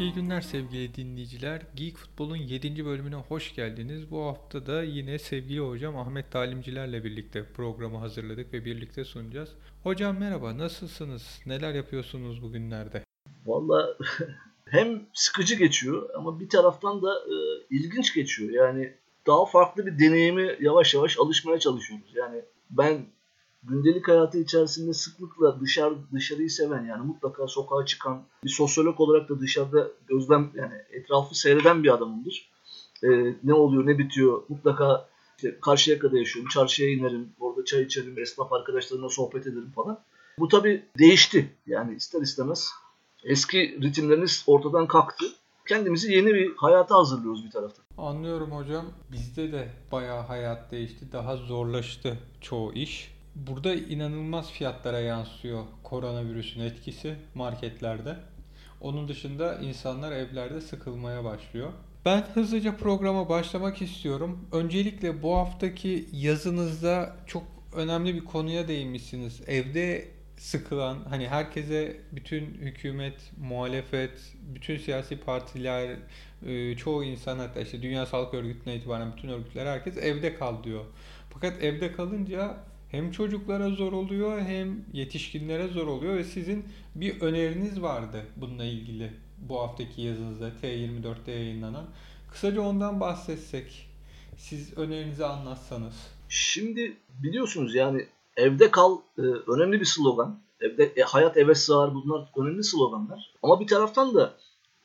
İyi günler sevgili dinleyiciler. Geek Futbol'un 7. bölümüne hoş geldiniz. Bu hafta da yine sevgili hocam Ahmet Talimcilerle birlikte programı hazırladık ve birlikte sunacağız. Hocam merhaba, nasılsınız? Neler yapıyorsunuz bugünlerde? Valla hem sıkıcı geçiyor ama bir taraftan da e, ilginç geçiyor. Yani daha farklı bir deneyimi yavaş yavaş alışmaya çalışıyoruz. Yani ben gündelik hayatı içerisinde sıklıkla dışarı dışarıyı seven yani mutlaka sokağa çıkan bir sosyolog olarak da dışarıda gözlem yani etrafı seyreden bir adamımdır. Ee, ne oluyor ne bitiyor mutlaka işte Karşıyaka'da yaşıyorum. Çarşıya inerim. Orada çay içerim. Esnaf arkadaşlarımla sohbet ederim falan. Bu tabii değişti. Yani ister istemez eski ritimleriniz ortadan kalktı. Kendimizi yeni bir hayata hazırlıyoruz bir taraftan. Anlıyorum hocam. Bizde de bayağı hayat değişti. Daha zorlaştı çoğu iş. Burada inanılmaz fiyatlara yansıyor koronavirüsün etkisi marketlerde. Onun dışında insanlar evlerde sıkılmaya başlıyor. Ben hızlıca programa başlamak istiyorum. Öncelikle bu haftaki yazınızda çok önemli bir konuya değinmişsiniz. Evde sıkılan hani herkese bütün hükümet, muhalefet, bütün siyasi partiler, e, çoğu insan hatta işte Dünya Sağlık Örgütü'ne itibaren bütün örgütler herkes evde kal diyor. Fakat evde kalınca hem çocuklara zor oluyor hem yetişkinlere zor oluyor ve sizin bir öneriniz vardı bununla ilgili bu haftaki yazınızda T24'te yayınlanan. Kısaca ondan bahsetsek, siz önerinizi anlatsanız. Şimdi biliyorsunuz yani evde kal e, önemli bir slogan. Evde e, hayat eve sığar bunlar önemli sloganlar. Ama bir taraftan da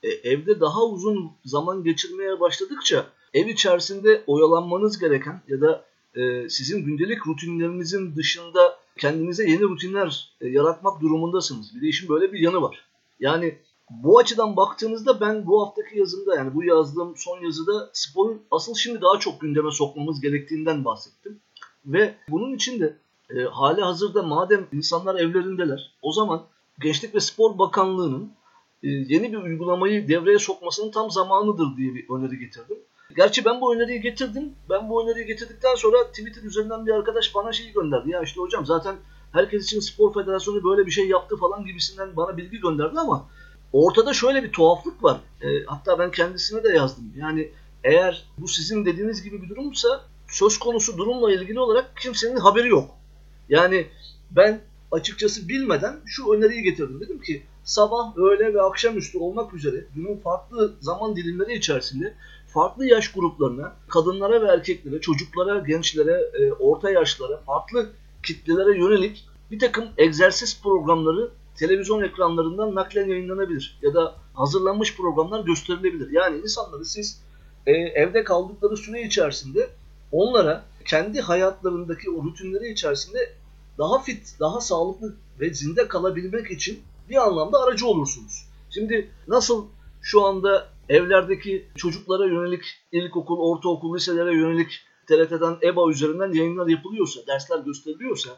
e, evde daha uzun zaman geçirmeye başladıkça ev içerisinde oyalanmanız gereken ya da e, sizin gündelik rutinlerinizin dışında kendinize yeni rutinler e, yaratmak durumundasınız. Bir de işin böyle bir yanı var. Yani bu açıdan baktığınızda ben bu haftaki yazımda yani bu yazdığım son yazıda sporun asıl şimdi daha çok gündeme sokmamız gerektiğinden bahsettim. Ve bunun için de e, hali hazırda madem insanlar evlerindeler o zaman Gençlik ve Spor Bakanlığı'nın e, yeni bir uygulamayı devreye sokmasının tam zamanıdır diye bir öneri getirdim. Gerçi ben bu öneriyi getirdim. Ben bu öneriyi getirdikten sonra Twitter üzerinden bir arkadaş bana şeyi gönderdi. Ya işte hocam zaten herkes için spor federasyonu böyle bir şey yaptı falan gibisinden bana bilgi gönderdi ama ortada şöyle bir tuhaflık var. E, hatta ben kendisine de yazdım. Yani eğer bu sizin dediğiniz gibi bir durumsa söz konusu durumla ilgili olarak kimsenin haberi yok. Yani ben açıkçası bilmeden şu öneriyi getirdim. Dedim ki sabah, öğle ve akşamüstü olmak üzere günün farklı zaman dilimleri içerisinde farklı yaş gruplarına, kadınlara ve erkeklere, çocuklara, gençlere, e, orta yaşlara, farklı kitlelere yönelik bir takım egzersiz programları televizyon ekranlarından naklen yayınlanabilir. Ya da hazırlanmış programlar gösterilebilir. Yani insanları siz e, evde kaldıkları süre içerisinde onlara kendi hayatlarındaki o rutinleri içerisinde daha fit, daha sağlıklı ve zinde kalabilmek için bir anlamda aracı olursunuz. Şimdi nasıl şu anda evlerdeki çocuklara yönelik ilkokul, ortaokul, liselere yönelik TRT'den EBA üzerinden yayınlar yapılıyorsa, dersler gösteriliyorsa,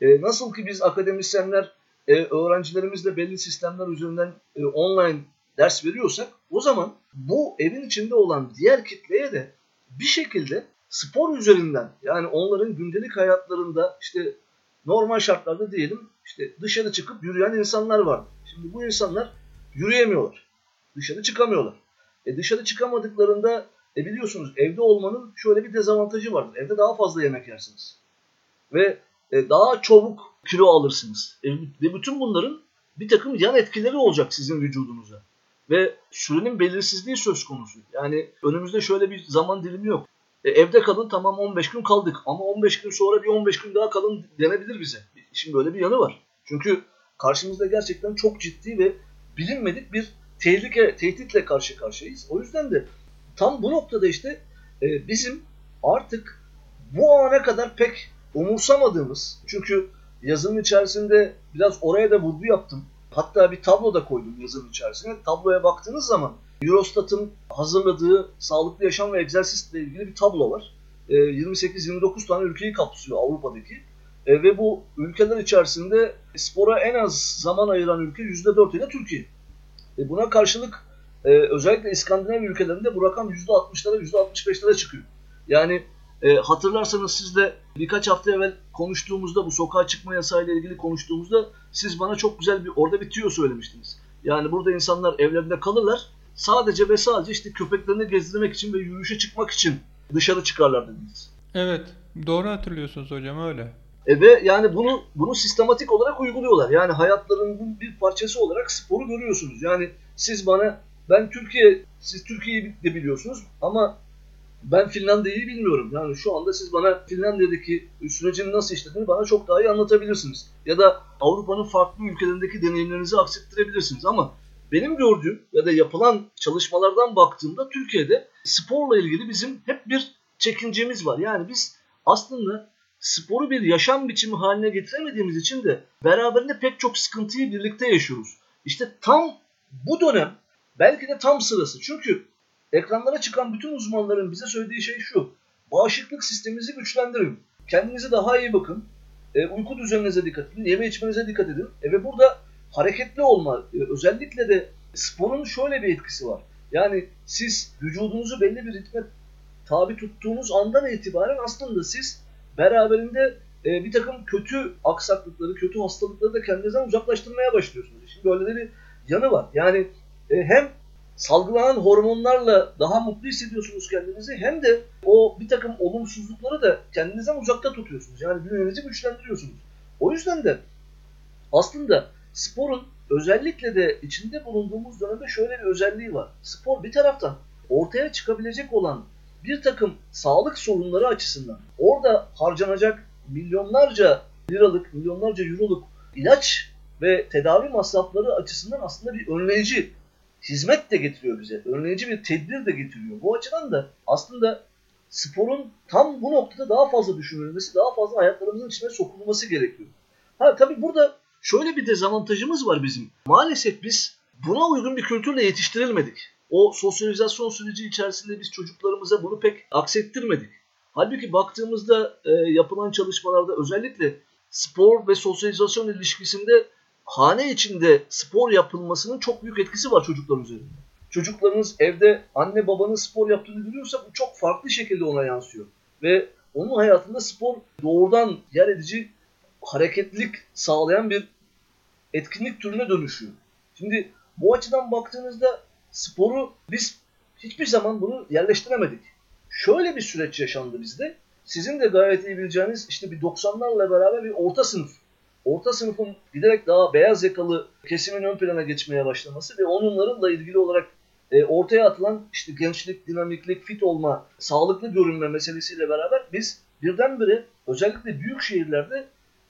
e, nasıl ki biz akademisyenler e, öğrencilerimizle belli sistemler üzerinden e, online ders veriyorsak, o zaman bu evin içinde olan diğer kitleye de bir şekilde spor üzerinden yani onların gündelik hayatlarında işte normal şartlarda diyelim işte dışarı çıkıp yürüyen insanlar var. Şimdi bu insanlar yürüyemiyorlar. Dışarı çıkamıyorlar. E dışarı çıkamadıklarında e biliyorsunuz evde olmanın şöyle bir dezavantajı vardır. Evde daha fazla yemek yersiniz. Ve e, daha çabuk kilo alırsınız. E, ve bütün bunların bir takım yan etkileri olacak sizin vücudunuza. Ve sürenin belirsizliği söz konusu. Yani önümüzde şöyle bir zaman dilimi yok. E, evde kalın tamam 15 gün kaldık ama 15 gün sonra bir 15 gün daha kalın denebilir bize. Şimdi böyle bir yanı var. Çünkü karşımızda gerçekten çok ciddi ve bilinmedik bir tehlike, tehditle karşı karşıyayız. O yüzden de tam bu noktada işte e, bizim artık bu ana kadar pek umursamadığımız çünkü yazının içerisinde biraz oraya da vurgu yaptım. Hatta bir tablo da koydum yazının içerisine. Tabloya baktığınız zaman Eurostat'ın hazırladığı sağlıklı yaşam ve egzersizle ilgili bir tablo var. E, 28-29 tane ülkeyi kapsıyor Avrupa'daki. E, ve bu ülkeler içerisinde spora en az zaman ayıran ülke %4 ile Türkiye. E buna karşılık e, özellikle İskandinav ülkelerinde bu rakam %60'lara %65'lere çıkıyor. Yani e, hatırlarsanız sizle birkaç hafta evvel konuştuğumuzda bu sokağa çıkma yasayla ilgili konuştuğumuzda siz bana çok güzel bir orada bir tüyo söylemiştiniz. Yani burada insanlar evlerinde kalırlar sadece ve sadece işte köpeklerini gezdirmek için ve yürüyüşe çıkmak için dışarı çıkarlar dediniz. Evet, doğru hatırlıyorsunuz hocam öyle. E ve yani bunu bunu sistematik olarak uyguluyorlar. Yani hayatlarının bir parçası olarak sporu görüyorsunuz. Yani siz bana ben Türkiye siz Türkiye'yi de biliyorsunuz ama ben Finlandiya'yı bilmiyorum. Yani şu anda siz bana Finlandiya'daki sürecin nasıl işlediğini bana çok daha iyi anlatabilirsiniz. Ya da Avrupa'nın farklı ülkelerindeki deneyimlerinizi aksettirebilirsiniz. Ama benim gördüğüm ya da yapılan çalışmalardan baktığımda Türkiye'de sporla ilgili bizim hep bir çekincemiz var. Yani biz aslında sporu bir yaşam biçimi haline getiremediğimiz için de beraberinde pek çok sıkıntıyı birlikte yaşıyoruz. İşte tam bu dönem belki de tam sırası. Çünkü ekranlara çıkan bütün uzmanların bize söylediği şey şu. Bağışıklık sisteminizi güçlendirin. Kendinize daha iyi bakın. E, uyku düzeninize dikkat edin. Yeme içmenize dikkat edin. E, ve burada hareketli olma, e, özellikle de sporun şöyle bir etkisi var. Yani siz vücudunuzu belli bir ritme tabi tuttuğunuz andan itibaren aslında siz beraberinde e, bir takım kötü aksaklıkları, kötü hastalıkları da kendinizden uzaklaştırmaya başlıyorsunuz. Şimdi böyle de bir yanı var. Yani e, hem salgılanan hormonlarla daha mutlu hissediyorsunuz kendinizi hem de o bir takım olumsuzlukları da kendinizden uzakta tutuyorsunuz. Yani bünyenizi güçlendiriyorsunuz. O yüzden de aslında sporun özellikle de içinde bulunduğumuz dönemde şöyle bir özelliği var. Spor bir taraftan ortaya çıkabilecek olan bir takım sağlık sorunları açısından orada harcanacak milyonlarca liralık, milyonlarca euroluk ilaç ve tedavi masrafları açısından aslında bir önleyici hizmet de getiriyor bize. Önleyici bir tedbir de getiriyor. Bu açıdan da aslında sporun tam bu noktada daha fazla düşünülmesi, daha fazla hayatlarımızın içine sokulması gerekiyor. Ha tabii burada şöyle bir dezavantajımız var bizim. Maalesef biz buna uygun bir kültürle yetiştirilmedik. O sosyalizasyon süreci içerisinde biz çocuklarımıza bunu pek aksettirmedik. Halbuki baktığımızda e, yapılan çalışmalarda özellikle spor ve sosyalizasyon ilişkisinde hane içinde spor yapılmasının çok büyük etkisi var çocuklar üzerinde. Çocuklarınız evde anne babanın spor yaptığını görüyorsa bu çok farklı şekilde ona yansıyor. Ve onun hayatında spor doğrudan yer edici hareketlilik sağlayan bir etkinlik türüne dönüşüyor. Şimdi bu açıdan baktığınızda sporu biz hiçbir zaman bunu yerleştiremedik. Şöyle bir süreç yaşandı bizde. Sizin de gayet iyi bileceğiniz işte bir 90'larla beraber bir orta sınıf. Orta sınıfın giderek daha beyaz yakalı kesimin ön plana geçmeye başlaması ve onunlarla ilgili olarak e, ortaya atılan işte gençlik, dinamiklik, fit olma, sağlıklı görünme meselesiyle beraber biz birdenbire özellikle büyük şehirlerde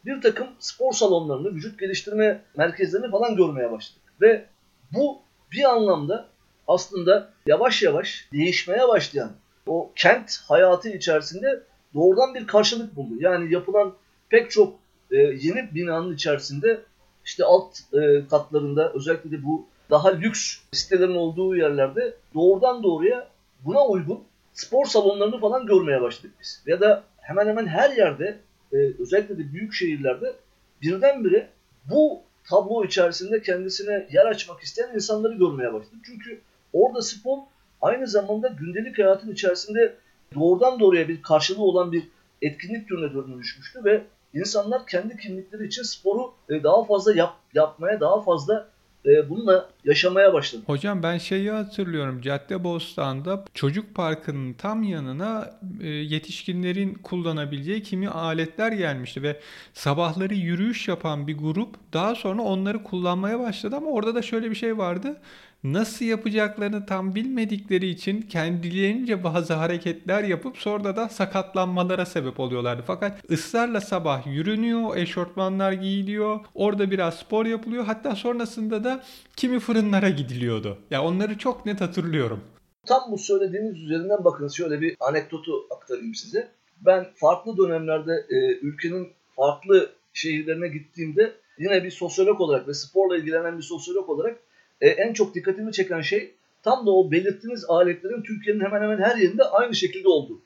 bir takım spor salonlarını, vücut geliştirme merkezlerini falan görmeye başladık. Ve bu bir anlamda aslında yavaş yavaş değişmeye başlayan o kent hayatı içerisinde doğrudan bir karşılık buldu. Yani yapılan pek çok e, yeni binanın içerisinde işte alt e, katlarında özellikle de bu daha lüks sitelerin olduğu yerlerde doğrudan doğruya buna uygun spor salonlarını falan görmeye başladık biz. Ya da hemen hemen her yerde e, özellikle de büyük şehirlerde birdenbire bu tablo içerisinde kendisine yer açmak isteyen insanları görmeye başladık. Çünkü orada spor aynı zamanda gündelik hayatın içerisinde doğrudan doğruya bir karşılığı olan bir etkinlik türüne dönüşmüştü ve insanlar kendi kimlikleri için sporu e, daha fazla yap, yapmaya, daha fazla e, bununla yaşamaya başladı. Hocam ben şeyi hatırlıyorum. Caddebostan'da çocuk parkının tam yanına e, yetişkinlerin kullanabileceği kimi aletler gelmişti ve sabahları yürüyüş yapan bir grup daha sonra onları kullanmaya başladı ama orada da şöyle bir şey vardı nasıl yapacaklarını tam bilmedikleri için kendilerince bazı hareketler yapıp sonra da sakatlanmalara sebep oluyorlardı. Fakat ısrarla sabah yürünüyor, eşortmanlar giyiliyor, orada biraz spor yapılıyor. Hatta sonrasında da kimi fırınlara gidiliyordu. Ya onları çok net hatırlıyorum. Tam bu söylediğiniz üzerinden bakın şöyle bir anekdotu aktarayım size. Ben farklı dönemlerde e, ülkenin farklı şehirlerine gittiğimde yine bir sosyolog olarak ve sporla ilgilenen bir sosyolog olarak e, en çok dikkatimi çeken şey tam da o belirttiğiniz aletlerin Türkiye'nin hemen hemen her yerinde aynı şekilde olduğu.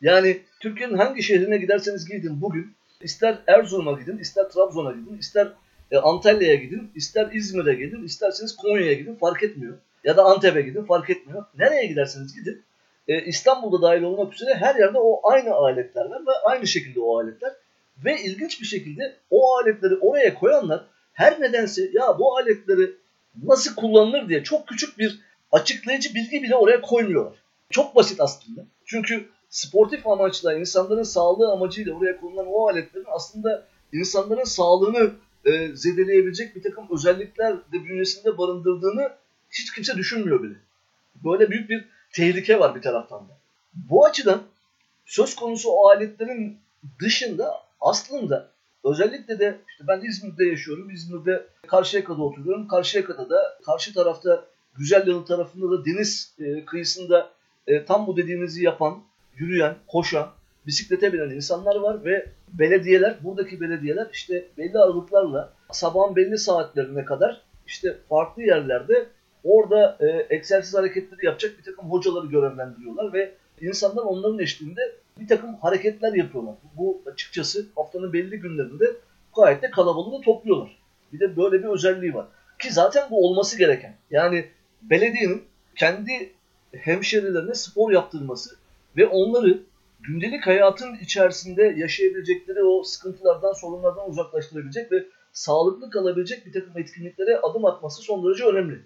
Yani Türkiye'nin hangi şehrine giderseniz gidin bugün ister Erzurum'a gidin, ister Trabzon'a gidin, ister e, Antalya'ya gidin, ister İzmir'e gidin, isterseniz Konya'ya gidin fark etmiyor. Ya da Antep'e gidin fark etmiyor. Nereye giderseniz gidin e, İstanbul'da dahil olmak üzere her yerde o aynı aletler var ve aynı şekilde o aletler. Ve ilginç bir şekilde o aletleri oraya koyanlar her nedense ya bu aletleri nasıl kullanılır diye çok küçük bir açıklayıcı bilgi bile oraya koymuyorlar. Çok basit aslında. Çünkü sportif amaçla insanların sağlığı amacıyla oraya konulan o aletlerin aslında insanların sağlığını e, zedeleyebilecek bir takım özellikler de bünyesinde barındırdığını hiç kimse düşünmüyor bile. Böyle büyük bir tehlike var bir taraftan da. Bu açıdan söz konusu o aletlerin dışında aslında özellikle de işte ben İzmir'de yaşıyorum. İzmir'de Karşıyaka'da oturuyorum. Karşıyaka'da da karşı tarafta Güzelyalı tarafında da deniz e, kıyısında e, tam bu dediğinizi yapan, yürüyen, koşan, bisiklete binen insanlar var ve belediyeler, buradaki belediyeler işte belli aralıklarla sabahın belli saatlerine kadar işte farklı yerlerde orada e, egzersiz hareketleri yapacak bir takım hocaları görevlendiriyorlar ve insanlar onların eşliğinde bir takım hareketler yapıyorlar. Bu açıkçası haftanın belli günlerinde gayet de kalabalığı topluyorlar. Bir de böyle bir özelliği var. Ki zaten bu olması gereken. Yani belediyenin kendi hemşerilerine spor yaptırması ve onları gündelik hayatın içerisinde yaşayabilecekleri o sıkıntılardan, sorunlardan uzaklaştırabilecek ve sağlıklı kalabilecek bir takım etkinliklere adım atması son derece önemli.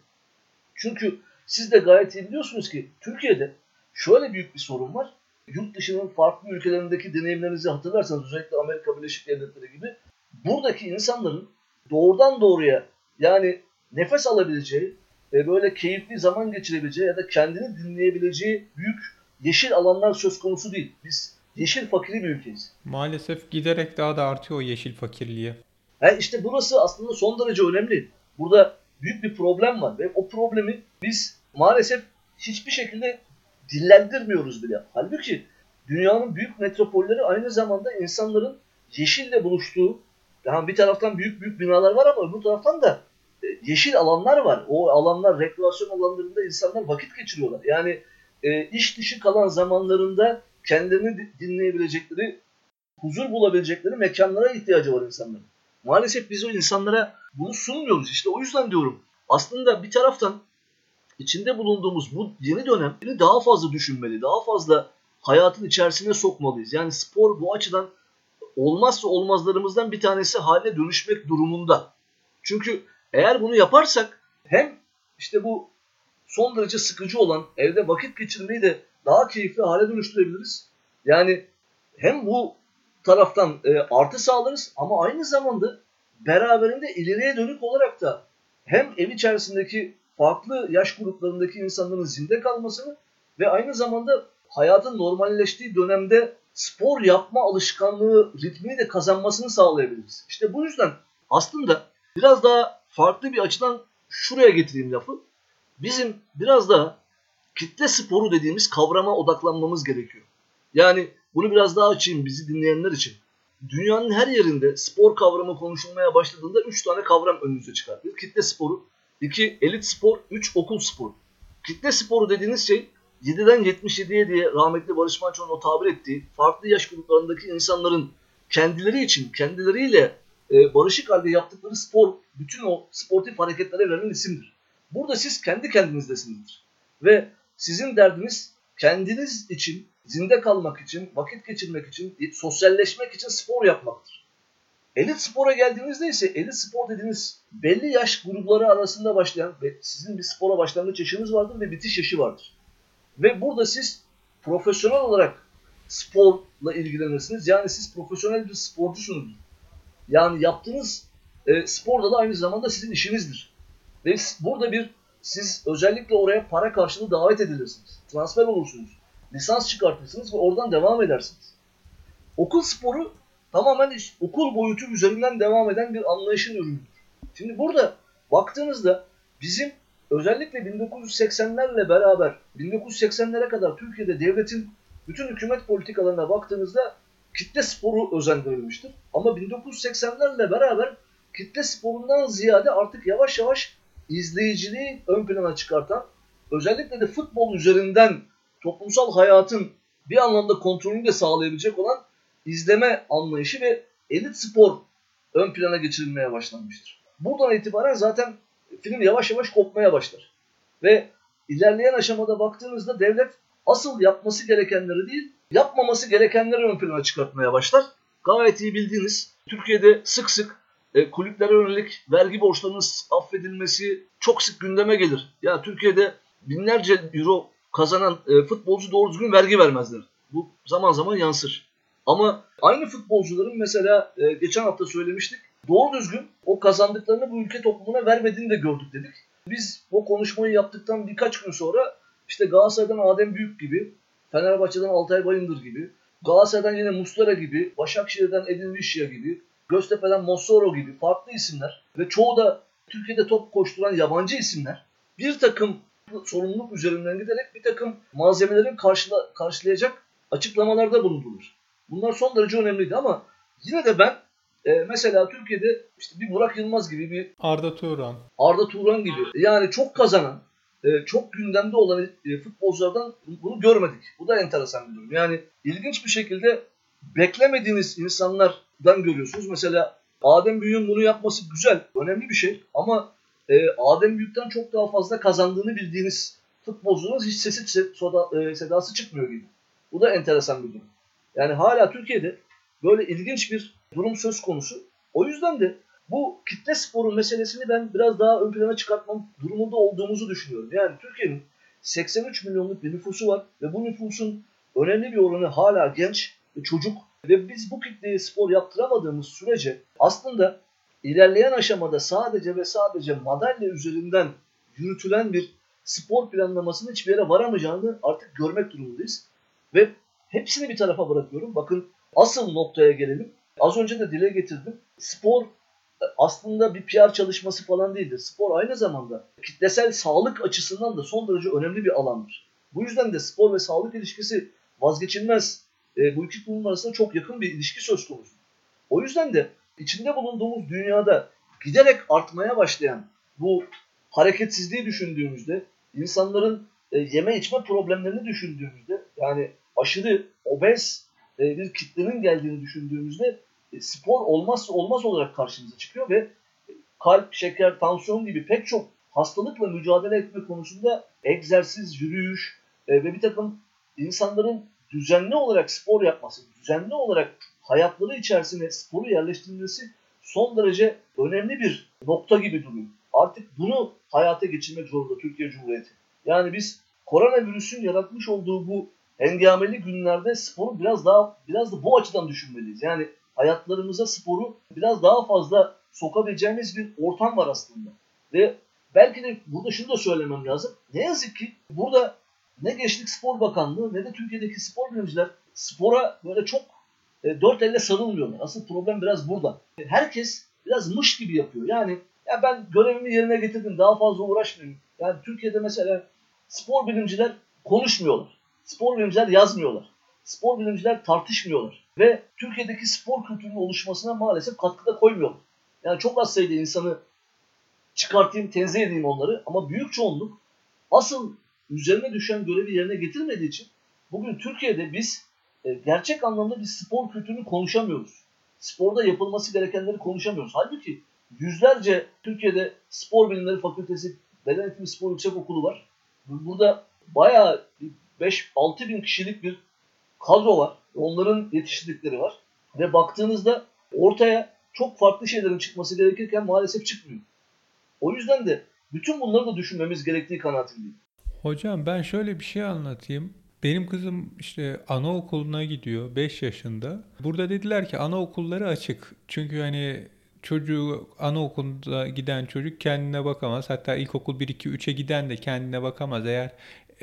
Çünkü siz de gayet iyi biliyorsunuz ki Türkiye'de şöyle büyük bir sorun var. Yurt dışının farklı ülkelerindeki deneyimlerinizi hatırlarsanız özellikle Amerika Birleşik Devletleri gibi buradaki insanların doğrudan doğruya yani nefes alabileceği ve böyle keyifli zaman geçirebileceği ya da kendini dinleyebileceği büyük yeşil alanlar söz konusu değil. Biz yeşil fakiri bir ülkeyiz. Maalesef giderek daha da artıyor o yeşil fakirliği. Yani işte burası aslında son derece önemli. Burada büyük bir problem var ve o problemi biz maalesef hiçbir şekilde dillendirmiyoruz bile. Halbuki dünyanın büyük metropolleri aynı zamanda insanların yeşille buluştuğu, yani bir taraftan büyük büyük binalar var ama öbür taraftan da e, yeşil alanlar var. O alanlar, rekreasyon alanlarında insanlar vakit geçiriyorlar. Yani e, iş dışı kalan zamanlarında kendilerini dinleyebilecekleri, huzur bulabilecekleri mekanlara ihtiyacı var insanların. Maalesef biz o insanlara bunu sunmuyoruz. İşte o yüzden diyorum. Aslında bir taraftan içinde bulunduğumuz bu yeni dönemleri daha fazla düşünmeli, daha fazla hayatın içerisine sokmalıyız. Yani spor bu açıdan olmazsa olmazlarımızdan bir tanesi haline dönüşmek durumunda. Çünkü eğer bunu yaparsak hem işte bu son derece sıkıcı olan evde vakit geçirmeyi de daha keyifli hale dönüştürebiliriz. Yani hem bu taraftan e, artı sağlarız ama aynı zamanda beraberinde ileriye dönük olarak da hem ev içerisindeki farklı yaş gruplarındaki insanların zinde kalmasını ve aynı zamanda hayatın normalleştiği dönemde spor yapma alışkanlığı ritmini de kazanmasını sağlayabiliriz. İşte bu yüzden aslında biraz daha farklı bir açıdan şuraya getireyim lafı. Bizim biraz daha kitle sporu dediğimiz kavrama odaklanmamız gerekiyor. Yani bunu biraz daha açayım bizi dinleyenler için. Dünyanın her yerinde spor kavramı konuşulmaya başladığında 3 tane kavram önümüze çıkar. Bir kitle sporu, iki elit spor, üç okul sporu. Kitle sporu dediğiniz şey 7'den 77'ye diye rahmetli Barış Manço'nun o tabir ettiği farklı yaş gruplarındaki insanların kendileri için, kendileriyle e, barışık halde yaptıkları spor, bütün o sportif hareketlere verilen isimdir. Burada siz kendi kendinizdesinizdir. Ve sizin derdiniz kendiniz için, zinde kalmak için, vakit geçirmek için, sosyalleşmek için spor yapmaktır. Elit spora geldiğinizde ise elit spor dediğiniz belli yaş grupları arasında başlayan ve sizin bir spora başlangıç yaşınız vardır ve bitiş yaşı vardır. Ve burada siz profesyonel olarak sporla ilgilenirsiniz. Yani siz profesyonel bir sporcusunuz. Yani yaptığınız e, sporda da aynı zamanda sizin işinizdir. Ve burada bir siz özellikle oraya para karşılığı davet edilirsiniz. Transfer olursunuz. Lisans çıkartırsınız ve oradan devam edersiniz. Okul sporu tamamen okul boyutu üzerinden devam eden bir anlayışın ürünüdür. Şimdi burada baktığınızda bizim özellikle 1980'lerle beraber 1980'lere kadar Türkiye'de devletin bütün hükümet politikalarına baktığınızda kitle sporu özendirilmiştir. Ama 1980'lerle beraber kitle sporundan ziyade artık yavaş yavaş izleyiciliği ön plana çıkartan, özellikle de futbol üzerinden toplumsal hayatın bir anlamda kontrolünü de sağlayabilecek olan izleme anlayışı ve elit spor ön plana geçirilmeye başlanmıştır. Buradan itibaren zaten film yavaş yavaş kopmaya başlar. Ve ilerleyen aşamada baktığınızda devlet asıl yapması gerekenleri değil, yapmaması gerekenleri ön plana çıkartmaya başlar. Gayet iyi bildiğiniz Türkiye'de sık sık e, kulüplere yönelik vergi borçlarının affedilmesi çok sık gündeme gelir. Ya Türkiye'de binlerce euro kazanan e, futbolcu doğru düzgün vergi vermezler. Bu zaman zaman yansır. Ama aynı futbolcuların mesela e, geçen hafta söylemiştik. Doğru düzgün o kazandıklarını bu ülke toplumuna vermediğini de gördük dedik. Biz o konuşmayı yaptıktan birkaç gün sonra işte Galatasaray'dan Adem Büyük gibi, Fenerbahçe'den Altay Bayındır gibi, Galatasaray'dan yine Mustara gibi, Başakşehir'den Edin Vişya gibi, Göztepe'den Mossoro gibi farklı isimler ve çoğu da Türkiye'de top koşturan yabancı isimler bir takım sorumluluk üzerinden giderek bir takım malzemelerin karşıla, karşılayacak açıklamalarda bulundular. Bunlar son derece önemliydi ama yine de ben e, mesela Türkiye'de işte bir Burak Yılmaz gibi bir Arda Turan. Arda Turan gibi yani çok kazanan, e, çok gündemde olan e, futbolculardan bunu görmedik. Bu da enteresan bir durum. Yani ilginç bir şekilde beklemediğiniz insanlardan görüyorsunuz. Mesela Adem Büyük'ün bunu yapması güzel, önemli bir şey ama e, Adem Büyük'ten çok daha fazla kazandığını bildiğiniz futbolcuların hiç sesi soda, e, sedası çıkmıyor gibi. Bu da enteresan bir durum. Yani hala Türkiye'de böyle ilginç bir durum söz konusu. O yüzden de bu kitle sporu meselesini ben biraz daha ön plana çıkartmam durumunda olduğumuzu düşünüyorum. Yani Türkiye'nin 83 milyonluk bir nüfusu var ve bu nüfusun önemli bir oranı hala genç ve çocuk ve biz bu kitleye spor yaptıramadığımız sürece aslında ilerleyen aşamada sadece ve sadece madalya üzerinden yürütülen bir spor planlamasının hiçbir yere varamayacağını artık görmek durumundayız. Ve hepsini bir tarafa bırakıyorum. Bakın asıl noktaya gelelim. Az önce de dile getirdim. Spor aslında bir PR çalışması falan değildir. Spor aynı zamanda kitlesel sağlık açısından da son derece önemli bir alandır. Bu yüzden de spor ve sağlık ilişkisi vazgeçilmez. E, bu iki kurum arasında çok yakın bir ilişki söz konusu. O yüzden de içinde bulunduğumuz dünyada giderek artmaya başlayan bu hareketsizliği düşündüğümüzde, insanların e, yeme içme problemlerini düşündüğümüzde, yani aşırı obez e, bir kitlenin geldiğini düşündüğümüzde e, spor olmazsa olmaz olarak karşımıza çıkıyor ve kalp, şeker, tansiyon gibi pek çok hastalıkla mücadele etme konusunda egzersiz, yürüyüş e, ve bir takım insanların düzenli olarak spor yapması, düzenli olarak hayatları içerisine sporu yerleştirilmesi son derece önemli bir nokta gibi duruyor. Artık bunu hayata geçirmek zorunda Türkiye Cumhuriyeti. Yani biz koronavirüsün yaratmış olduğu bu hengameli günlerde sporu biraz daha biraz da bu açıdan düşünmeliyiz. Yani hayatlarımıza sporu biraz daha fazla sokabileceğimiz bir ortam var aslında. Ve belki de burada şunu da söylemem lazım. Ne yazık ki burada ne Gençlik Spor Bakanlığı ne de Türkiye'deki spor bilimciler spora böyle çok e, dört elle sarılmıyorlar. Asıl problem biraz burada. Herkes biraz mış gibi yapıyor. Yani ya ben görevimi yerine getirdim daha fazla uğraşmayayım. Yani Türkiye'de mesela spor bilimciler konuşmuyorlar. Spor bilimciler yazmıyorlar. Spor bilimciler tartışmıyorlar. Ve Türkiye'deki spor kültürünün oluşmasına maalesef katkıda koymuyorlar. Yani çok az sayıda insanı çıkartayım, tenzih edeyim onları ama büyük çoğunluk asıl üzerine düşen görevi yerine getirmediği için bugün Türkiye'de biz e, gerçek anlamda bir spor kültürünü konuşamıyoruz. Sporda yapılması gerekenleri konuşamıyoruz. Halbuki yüzlerce Türkiye'de spor bilimleri fakültesi, beden eğitimi spor yüksek okulu var. Burada bayağı 5-6 bin kişilik bir kadro var. Onların yetiştirdikleri var. Ve baktığınızda ortaya çok farklı şeylerin çıkması gerekirken maalesef çıkmıyor. O yüzden de bütün bunları da düşünmemiz gerektiği kanaatindeyim. Hocam ben şöyle bir şey anlatayım. Benim kızım işte anaokuluna gidiyor 5 yaşında. Burada dediler ki anaokulları açık. Çünkü hani çocuğu anaokulunda giden çocuk kendine bakamaz. Hatta ilkokul 1 2 3'e giden de kendine bakamaz. Eğer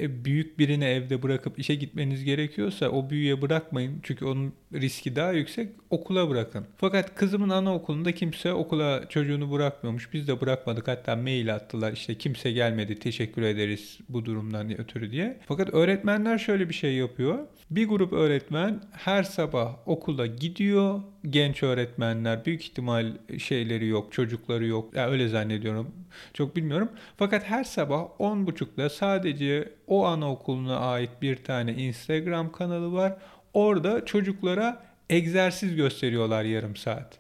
büyük birini evde bırakıp işe gitmeniz gerekiyorsa o büyüye bırakmayın. Çünkü onun riski daha yüksek. Okula bırakın. Fakat kızımın anaokulunda kimse okula çocuğunu bırakmıyormuş. Biz de bırakmadık. Hatta mail attılar. İşte kimse gelmedi. Teşekkür ederiz bu durumdan ötürü diye. Fakat öğretmenler şöyle bir şey yapıyor. Bir grup öğretmen her sabah okula gidiyor. Genç öğretmenler büyük ihtimal şeyleri yok, çocukları yok. Yani öyle zannediyorum. Çok bilmiyorum. Fakat her sabah 10.30'da sadece o anaokuluna ait bir tane Instagram kanalı var. Orada çocuklara egzersiz gösteriyorlar yarım saat.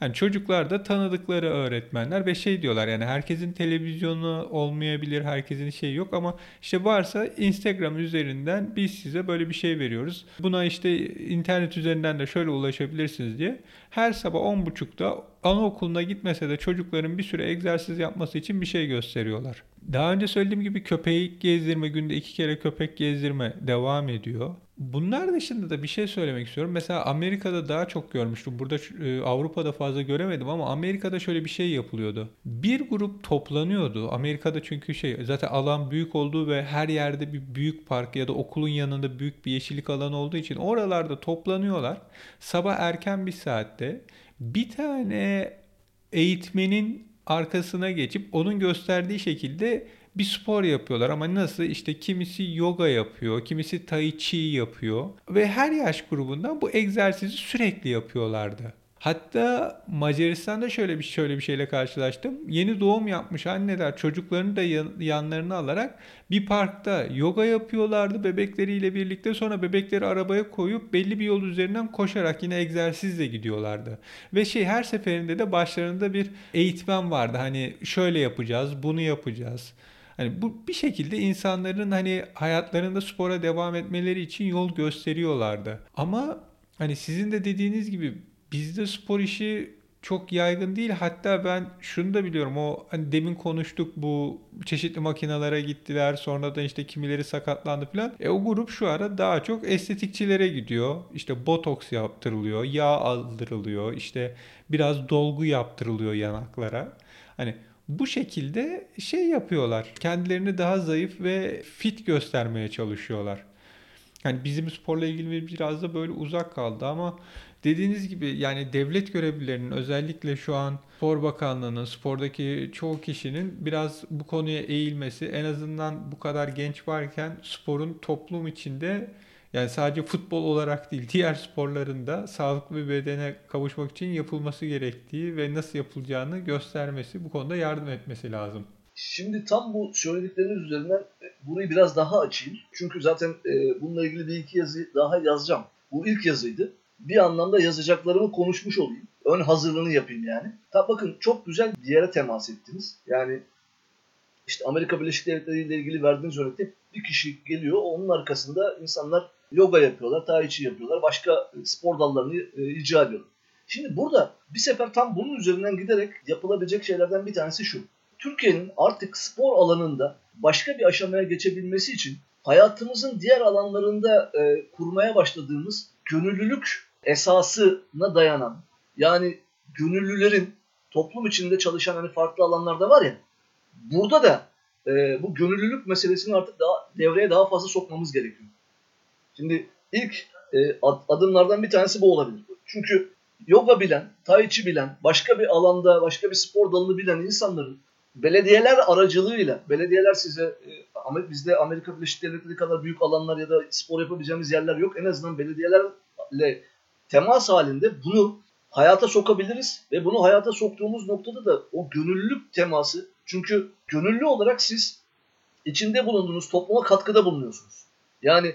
Hani çocuklar da tanıdıkları öğretmenler ve şey diyorlar yani herkesin televizyonu olmayabilir, herkesin şeyi yok ama işte varsa Instagram üzerinden biz size böyle bir şey veriyoruz. Buna işte internet üzerinden de şöyle ulaşabilirsiniz diye. Her sabah 10.30'da anaokuluna gitmese de çocukların bir süre egzersiz yapması için bir şey gösteriyorlar. Daha önce söylediğim gibi köpeği gezdirme, günde iki kere köpek gezdirme devam ediyor. Bunlar dışında da bir şey söylemek istiyorum. Mesela Amerika'da daha çok görmüştüm. Burada e, Avrupa'da fazla göremedim ama Amerika'da şöyle bir şey yapılıyordu. Bir grup toplanıyordu. Amerika'da çünkü şey zaten alan büyük olduğu ve her yerde bir büyük park ya da okulun yanında büyük bir yeşillik alanı olduğu için oralarda toplanıyorlar. Sabah erken bir saatte bir tane eğitmenin arkasına geçip onun gösterdiği şekilde bir spor yapıyorlar ama nasıl işte kimisi yoga yapıyor, kimisi tai chi yapıyor ve her yaş grubundan bu egzersizi sürekli yapıyorlardı. Hatta Macaristan'da şöyle bir şöyle bir şeyle karşılaştım. Yeni doğum yapmış anneler çocuklarını da yanlarına alarak bir parkta yoga yapıyorlardı bebekleriyle birlikte. Sonra bebekleri arabaya koyup belli bir yol üzerinden koşarak yine egzersizle gidiyorlardı. Ve şey her seferinde de başlarında bir eğitmen vardı. Hani şöyle yapacağız, bunu yapacağız. Hani bu bir şekilde insanların hani hayatlarında spora devam etmeleri için yol gösteriyorlardı. Ama hani sizin de dediğiniz gibi bizde spor işi çok yaygın değil. Hatta ben şunu da biliyorum. O hani demin konuştuk bu çeşitli makinalara gittiler. Sonra da işte kimileri sakatlandı falan. E o grup şu ara daha çok estetikçilere gidiyor. İşte botoks yaptırılıyor, yağ aldırılıyor, işte biraz dolgu yaptırılıyor yanaklara. Hani bu şekilde şey yapıyorlar. Kendilerini daha zayıf ve fit göstermeye çalışıyorlar. Yani bizim sporla ilgili biraz da böyle uzak kaldı ama dediğiniz gibi yani devlet görevlilerinin özellikle şu an Spor Bakanlığı'nın, spordaki çoğu kişinin biraz bu konuya eğilmesi en azından bu kadar genç varken sporun toplum içinde yani sadece futbol olarak değil diğer sporların da sağlıklı bir bedene kavuşmak için yapılması gerektiği ve nasıl yapılacağını göstermesi, bu konuda yardım etmesi lazım. Şimdi tam bu söyledikleriniz üzerinden e, burayı biraz daha açayım. Çünkü zaten e, bununla ilgili bir iki yazı daha yazacağım. Bu ilk yazıydı. Bir anlamda yazacaklarımı konuşmuş olayım. Ön hazırlığını yapayım yani. Tabi bakın çok güzel bir yere temas ettiniz. Yani işte Amerika Birleşik Devletleri ile ilgili verdiğiniz örnekte bir kişi geliyor. Onun arkasında insanlar yoga yapıyorlar, tai chi yapıyorlar, başka e, spor dallarını e, icra ediyorlar. Şimdi burada bir sefer tam bunun üzerinden giderek yapılabilecek şeylerden bir tanesi şu. Türkiye'nin artık spor alanında başka bir aşamaya geçebilmesi için hayatımızın diğer alanlarında e, kurmaya başladığımız gönüllülük esasına dayanan yani gönüllülerin toplum içinde çalışan hani farklı alanlarda var ya burada da e, bu gönüllülük meselesini artık daha devreye daha fazla sokmamız gerekiyor. Şimdi ilk e, adımlardan bir tanesi bu olabilir. Çünkü yoga bilen, tai chi bilen, başka bir alanda, başka bir spor dalını bilen insanların belediyeler aracılığıyla, belediyeler size, e, bizde Amerika Birleşik Devletleri kadar büyük alanlar ya da spor yapabileceğimiz yerler yok. En azından belediyelerle temas halinde bunu hayata sokabiliriz ve bunu hayata soktuğumuz noktada da o gönüllülük teması çünkü gönüllü olarak siz içinde bulunduğunuz topluma katkıda bulunuyorsunuz. Yani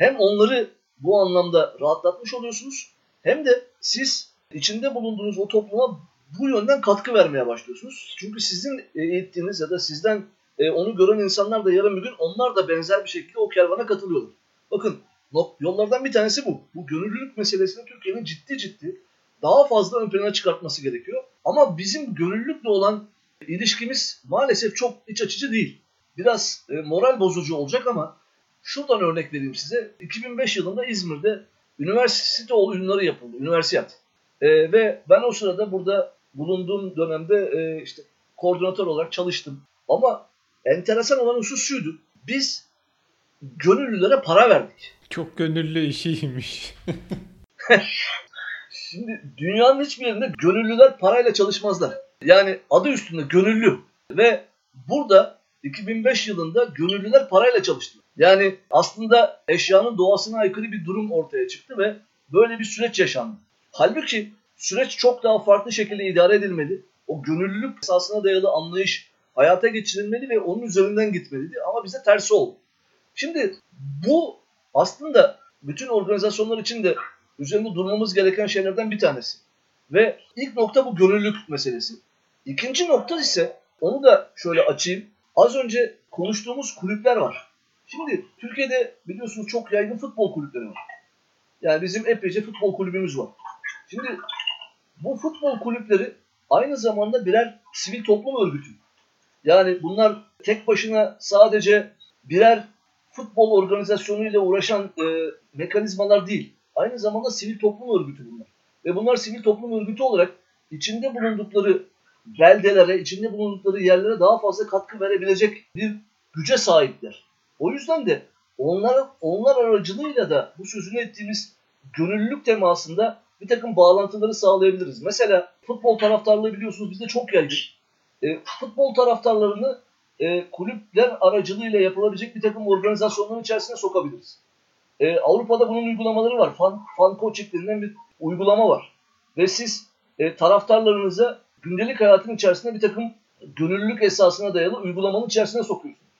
hem onları bu anlamda rahatlatmış oluyorsunuz hem de siz içinde bulunduğunuz o topluma bu yönden katkı vermeye başlıyorsunuz. Çünkü sizin eğittiğiniz ya da sizden e, onu gören insanlar da yarın bir gün onlar da benzer bir şekilde o kervana katılıyorlar. Bakın yollardan bir tanesi bu. Bu gönüllülük meselesini Türkiye'nin ciddi ciddi daha fazla ön plana çıkartması gerekiyor. Ama bizim gönüllülükle olan ilişkimiz maalesef çok iç açıcı değil. Biraz e, moral bozucu olacak ama Şuradan örnek vereyim size. 2005 yılında İzmir'de üniversite oyunları yapıldı. Üniversiyat. E, ve ben o sırada burada bulunduğum dönemde e, işte koordinatör olarak çalıştım. Ama enteresan olan husus şuydu. Biz gönüllülere para verdik. Çok gönüllü işiymiş. Şimdi dünyanın hiçbir yerinde gönüllüler parayla çalışmazlar. Yani adı üstünde gönüllü. Ve burada 2005 yılında gönüllüler parayla çalıştı. Yani aslında eşyanın doğasına aykırı bir durum ortaya çıktı ve böyle bir süreç yaşandı. Halbuki süreç çok daha farklı şekilde idare edilmeli. O gönüllülük esasına dayalı anlayış hayata geçirilmeli ve onun üzerinden gitmeliydi ama bize tersi oldu. Şimdi bu aslında bütün organizasyonlar için de üzerinde durmamız gereken şeylerden bir tanesi. Ve ilk nokta bu gönüllülük meselesi. İkinci nokta ise onu da şöyle açayım. Az önce konuştuğumuz kulüpler var. Şimdi Türkiye'de biliyorsunuz çok yaygın futbol kulüpleri var. Yani bizim epeyce futbol kulübümüz var. Şimdi bu futbol kulüpleri aynı zamanda birer sivil toplum örgütü. Yani bunlar tek başına sadece birer futbol organizasyonuyla uğraşan e, mekanizmalar değil. Aynı zamanda sivil toplum örgütü bunlar. Ve bunlar sivil toplum örgütü olarak içinde bulundukları beldelere, içinde bulundukları yerlere daha fazla katkı verebilecek bir güce sahipler. O yüzden de onlar, onlar aracılığıyla da bu sözünü ettiğimiz gönüllülük temasında bir takım bağlantıları sağlayabiliriz. Mesela futbol taraftarlığı biliyorsunuz bizde çok yaygın. E, futbol taraftarlarını e, kulüpler aracılığıyla yapılabilecek bir takım organizasyonların içerisine sokabiliriz. E, Avrupa'da bunun uygulamaları var. Fan, fan coaching denilen bir uygulama var. Ve siz e, taraftarlarınıza gündelik hayatın içerisinde bir takım gönüllülük esasına dayalı uygulamanın içerisine sokuyorsunuz.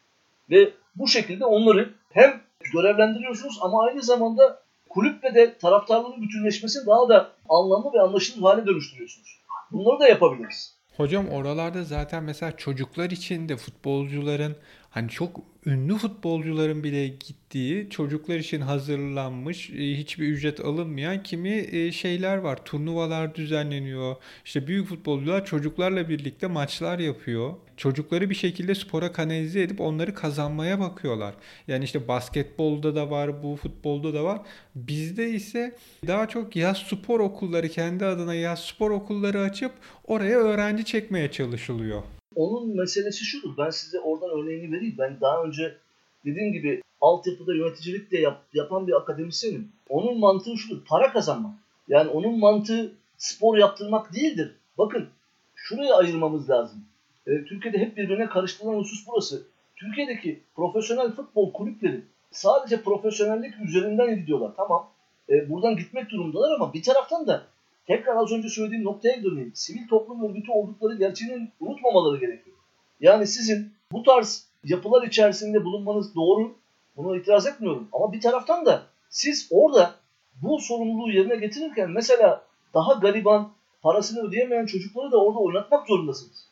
Ve bu şekilde onları hem görevlendiriyorsunuz ama aynı zamanda kulüple de taraftarlığın bütünleşmesini daha da anlamlı ve anlaşılır hale dönüştürüyorsunuz. Bunları da yapabiliriz. Hocam oralarda zaten mesela çocuklar için de futbolcuların hani çok ünlü futbolcuların bile gittiği çocuklar için hazırlanmış e, hiçbir ücret alınmayan kimi e, şeyler var. Turnuvalar düzenleniyor. İşte büyük futbolcular çocuklarla birlikte maçlar yapıyor. Çocukları bir şekilde spora kanalize edip onları kazanmaya bakıyorlar. Yani işte basketbolda da var, bu futbolda da var. Bizde ise daha çok yaz spor okulları kendi adına yaz spor okulları açıp oraya öğrenci çekmeye çalışılıyor. Onun meselesi şudur. Ben size oradan örneğini vereyim. Ben daha önce dediğim gibi altyapıda yöneticilik de yap, yapan bir akademisyenim. Onun mantığı şudur. Para kazanmak. Yani onun mantığı spor yaptırmak değildir. Bakın şuraya ayırmamız lazım. E, Türkiye'de hep birbirine karıştırılan husus burası. Türkiye'deki profesyonel futbol kulüpleri sadece profesyonellik üzerinden gidiyorlar. Tamam. E, buradan gitmek durumundalar ama bir taraftan da tekrar az önce söylediğim noktaya döneyim. Sivil toplum örgütü oldukları gerçeğini unutmamaları gerekiyor. Yani sizin bu tarz yapılar içerisinde bulunmanız doğru. Buna itiraz etmiyorum. Ama bir taraftan da siz orada bu sorumluluğu yerine getirirken mesela daha gariban, parasını ödeyemeyen çocukları da orada oynatmak zorundasınız.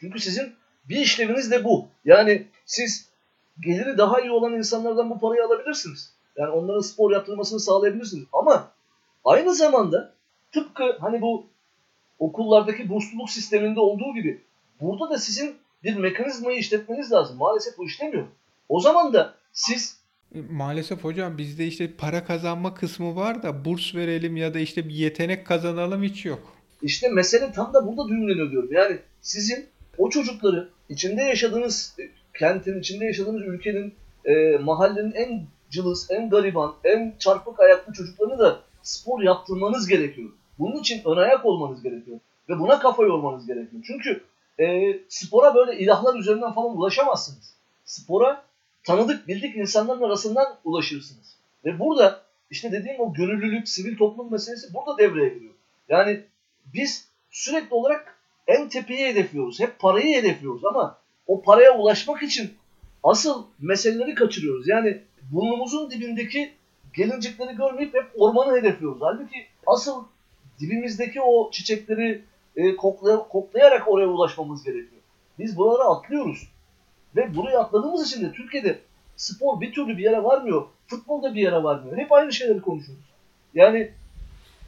Çünkü sizin bir işleviniz de bu. Yani siz geliri daha iyi olan insanlardan bu parayı alabilirsiniz. Yani onların spor yaptırmasını sağlayabilirsiniz. Ama aynı zamanda tıpkı hani bu okullardaki bursluluk sisteminde olduğu gibi burada da sizin bir mekanizmayı işletmeniz lazım. Maalesef bu işlemiyor. O zaman da siz Maalesef hocam bizde işte para kazanma kısmı var da burs verelim ya da işte bir yetenek kazanalım hiç yok. işte mesele tam da burada düğümleniyor diyorum. Yani sizin o çocukları içinde yaşadığınız e, kentin, içinde yaşadığınız ülkenin, e, mahallenin en cılız, en gariban, en çarpık ayaklı çocuklarını da spor yaptırmanız gerekiyor. Bunun için ön ayak olmanız gerekiyor. Ve buna kafa yormanız gerekiyor. Çünkü e, spora böyle ilahlar üzerinden falan ulaşamazsınız. Spora tanıdık, bildik insanların arasından ulaşırsınız. Ve burada işte dediğim o gönüllülük, sivil toplum meselesi burada devreye giriyor. Yani biz sürekli olarak en tepeyi hedefliyoruz. Hep parayı hedefliyoruz ama o paraya ulaşmak için asıl meseleleri kaçırıyoruz. Yani burnumuzun dibindeki gelincikleri görmeyip hep ormanı hedefliyoruz. Halbuki asıl dibimizdeki o çiçekleri e, kokla, koklayarak oraya ulaşmamız gerekiyor. Biz buralara atlıyoruz. Ve buraya atladığımız için de Türkiye'de spor bir türlü bir yere varmıyor. Futbol da bir yere varmıyor. Hep aynı şeyleri konuşuyoruz. Yani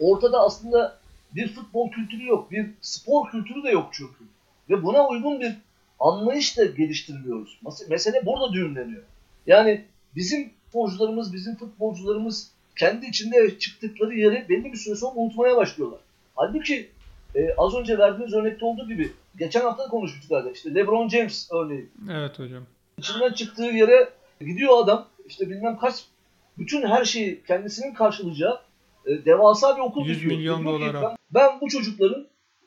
ortada aslında bir futbol kültürü yok. Bir spor kültürü de yok çünkü. Ve buna uygun bir anlayış da geliştirmiyoruz. Mesele burada düğümleniyor. Yani bizim sporcularımız, bizim futbolcularımız kendi içinde çıktıkları yeri belli bir süre sonra unutmaya başlıyorlar. Halbuki e, az önce verdiğiniz örnekte olduğu gibi geçen hafta konuşmuştuk galiba. İşte LeBron James örneği. Evet hocam. İçinden çıktığı yere gidiyor adam. İşte bilmem kaç bütün her şeyi kendisinin karşılayacağı e, devasa bir okul 100 tutuyor. milyon dolara. Ben, ben bu çocukların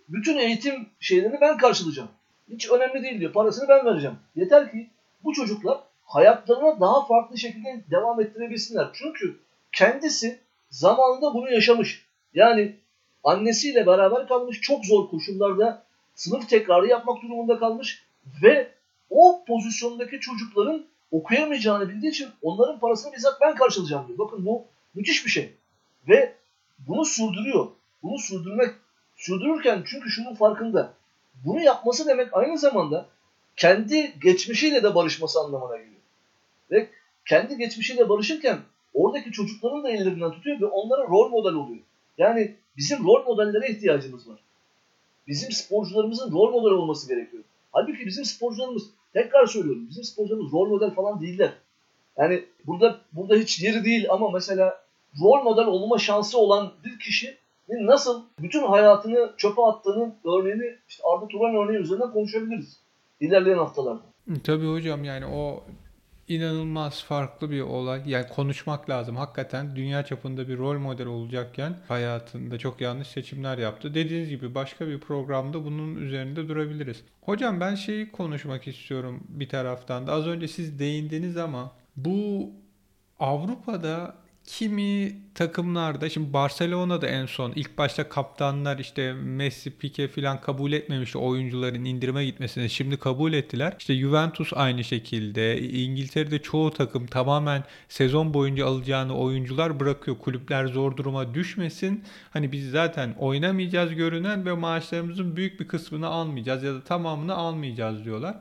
bütün eğitim şeylerini ben karşılayacağım. Hiç önemli değil diyor. Parasını ben vereceğim. Yeter ki bu çocuklar hayatlarına daha farklı şekilde devam ettirebilsinler. Çünkü kendisi zamanında bunu yaşamış. Yani annesiyle beraber kalmış. Çok zor koşullarda sınıf tekrarı yapmak durumunda kalmış. Ve o pozisyondaki çocukların okuyamayacağını bildiği için onların parasını bizzat ben karşılayacağım diyor. Bakın bu müthiş bir şey. Ve bunu sürdürüyor. Bunu sürdürmek sürdürürken çünkü şunun farkında. Bunu yapması demek aynı zamanda kendi geçmişiyle de barışması anlamına geliyor. Ve kendi geçmişiyle barışırken oradaki çocukların da ellerinden tutuyor ve onlara rol model oluyor. Yani bizim rol modellere ihtiyacımız var. Bizim sporcularımızın rol model olması gerekiyor. Halbuki bizim sporcularımız, tekrar söylüyorum, bizim sporcularımız rol model falan değiller. Yani burada burada hiç yeri değil ama mesela rol model olma şansı olan bir kişinin nasıl bütün hayatını çöpe attığının örneğini işte Arda Turan örneği üzerinden konuşabiliriz ilerleyen haftalarda. Tabii hocam yani o inanılmaz farklı bir olay. Yani konuşmak lazım. Hakikaten dünya çapında bir rol model olacakken hayatında çok yanlış seçimler yaptı. Dediğiniz gibi başka bir programda bunun üzerinde durabiliriz. Hocam ben şeyi konuşmak istiyorum bir taraftan da. Az önce siz değindiniz ama bu Avrupa'da kimi takımlarda şimdi Barcelona'da en son ilk başta kaptanlar işte Messi, Pique falan kabul etmemiş oyuncuların indirime gitmesini şimdi kabul ettiler. İşte Juventus aynı şekilde. İngiltere'de çoğu takım tamamen sezon boyunca alacağını oyuncular bırakıyor. Kulüpler zor duruma düşmesin. Hani biz zaten oynamayacağız görünen ve maaşlarımızın büyük bir kısmını almayacağız ya da tamamını almayacağız diyorlar.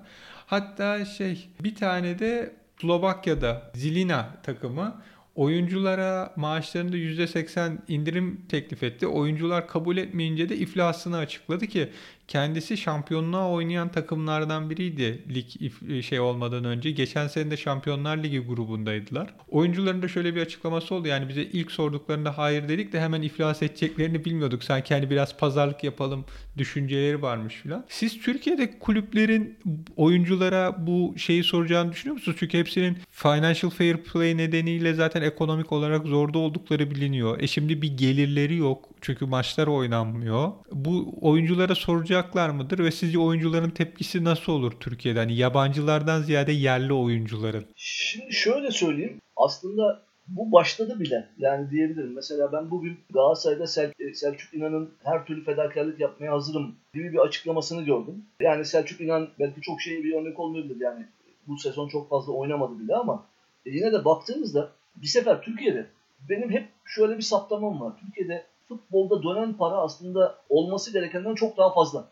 Hatta şey bir tane de Slovakya'da Zilina takımı oyunculara maaşlarında %80 indirim teklif etti. Oyuncular kabul etmeyince de iflasını açıkladı ki kendisi şampiyonluğa oynayan takımlardan biriydi lig şey olmadan önce. Geçen sene de Şampiyonlar Ligi grubundaydılar. Oyuncuların da şöyle bir açıklaması oldu. Yani bize ilk sorduklarında hayır dedik de hemen iflas edeceklerini bilmiyorduk. Sanki hani biraz pazarlık yapalım düşünceleri varmış filan. Siz Türkiye'de kulüplerin oyunculara bu şeyi soracağını düşünüyor musunuz? Çünkü hepsinin financial fair play nedeniyle zaten ekonomik olarak zorda oldukları biliniyor. E şimdi bir gelirleri yok. Çünkü maçlar oynanmıyor. Bu oyunculara soracaklar mıdır ve sizce oyuncuların tepkisi nasıl olur Türkiye'de? Hani yabancılardan ziyade yerli oyuncuların. Şimdi şöyle söyleyeyim. Aslında bu başladı bile. Yani diyebilirim. Mesela ben bugün Galatasaray'da Sel e, Selçuk İnan'ın her türlü fedakarlık yapmaya hazırım gibi bir açıklamasını gördüm. Yani Selçuk İnan belki çok şey bir örnek olmayabilir. Yani bu sezon çok fazla oynamadı bile ama e yine de baktığımızda bir sefer Türkiye'de benim hep şöyle bir saptamam var. Türkiye'de futbolda dönen para aslında olması gerekenden çok daha fazla.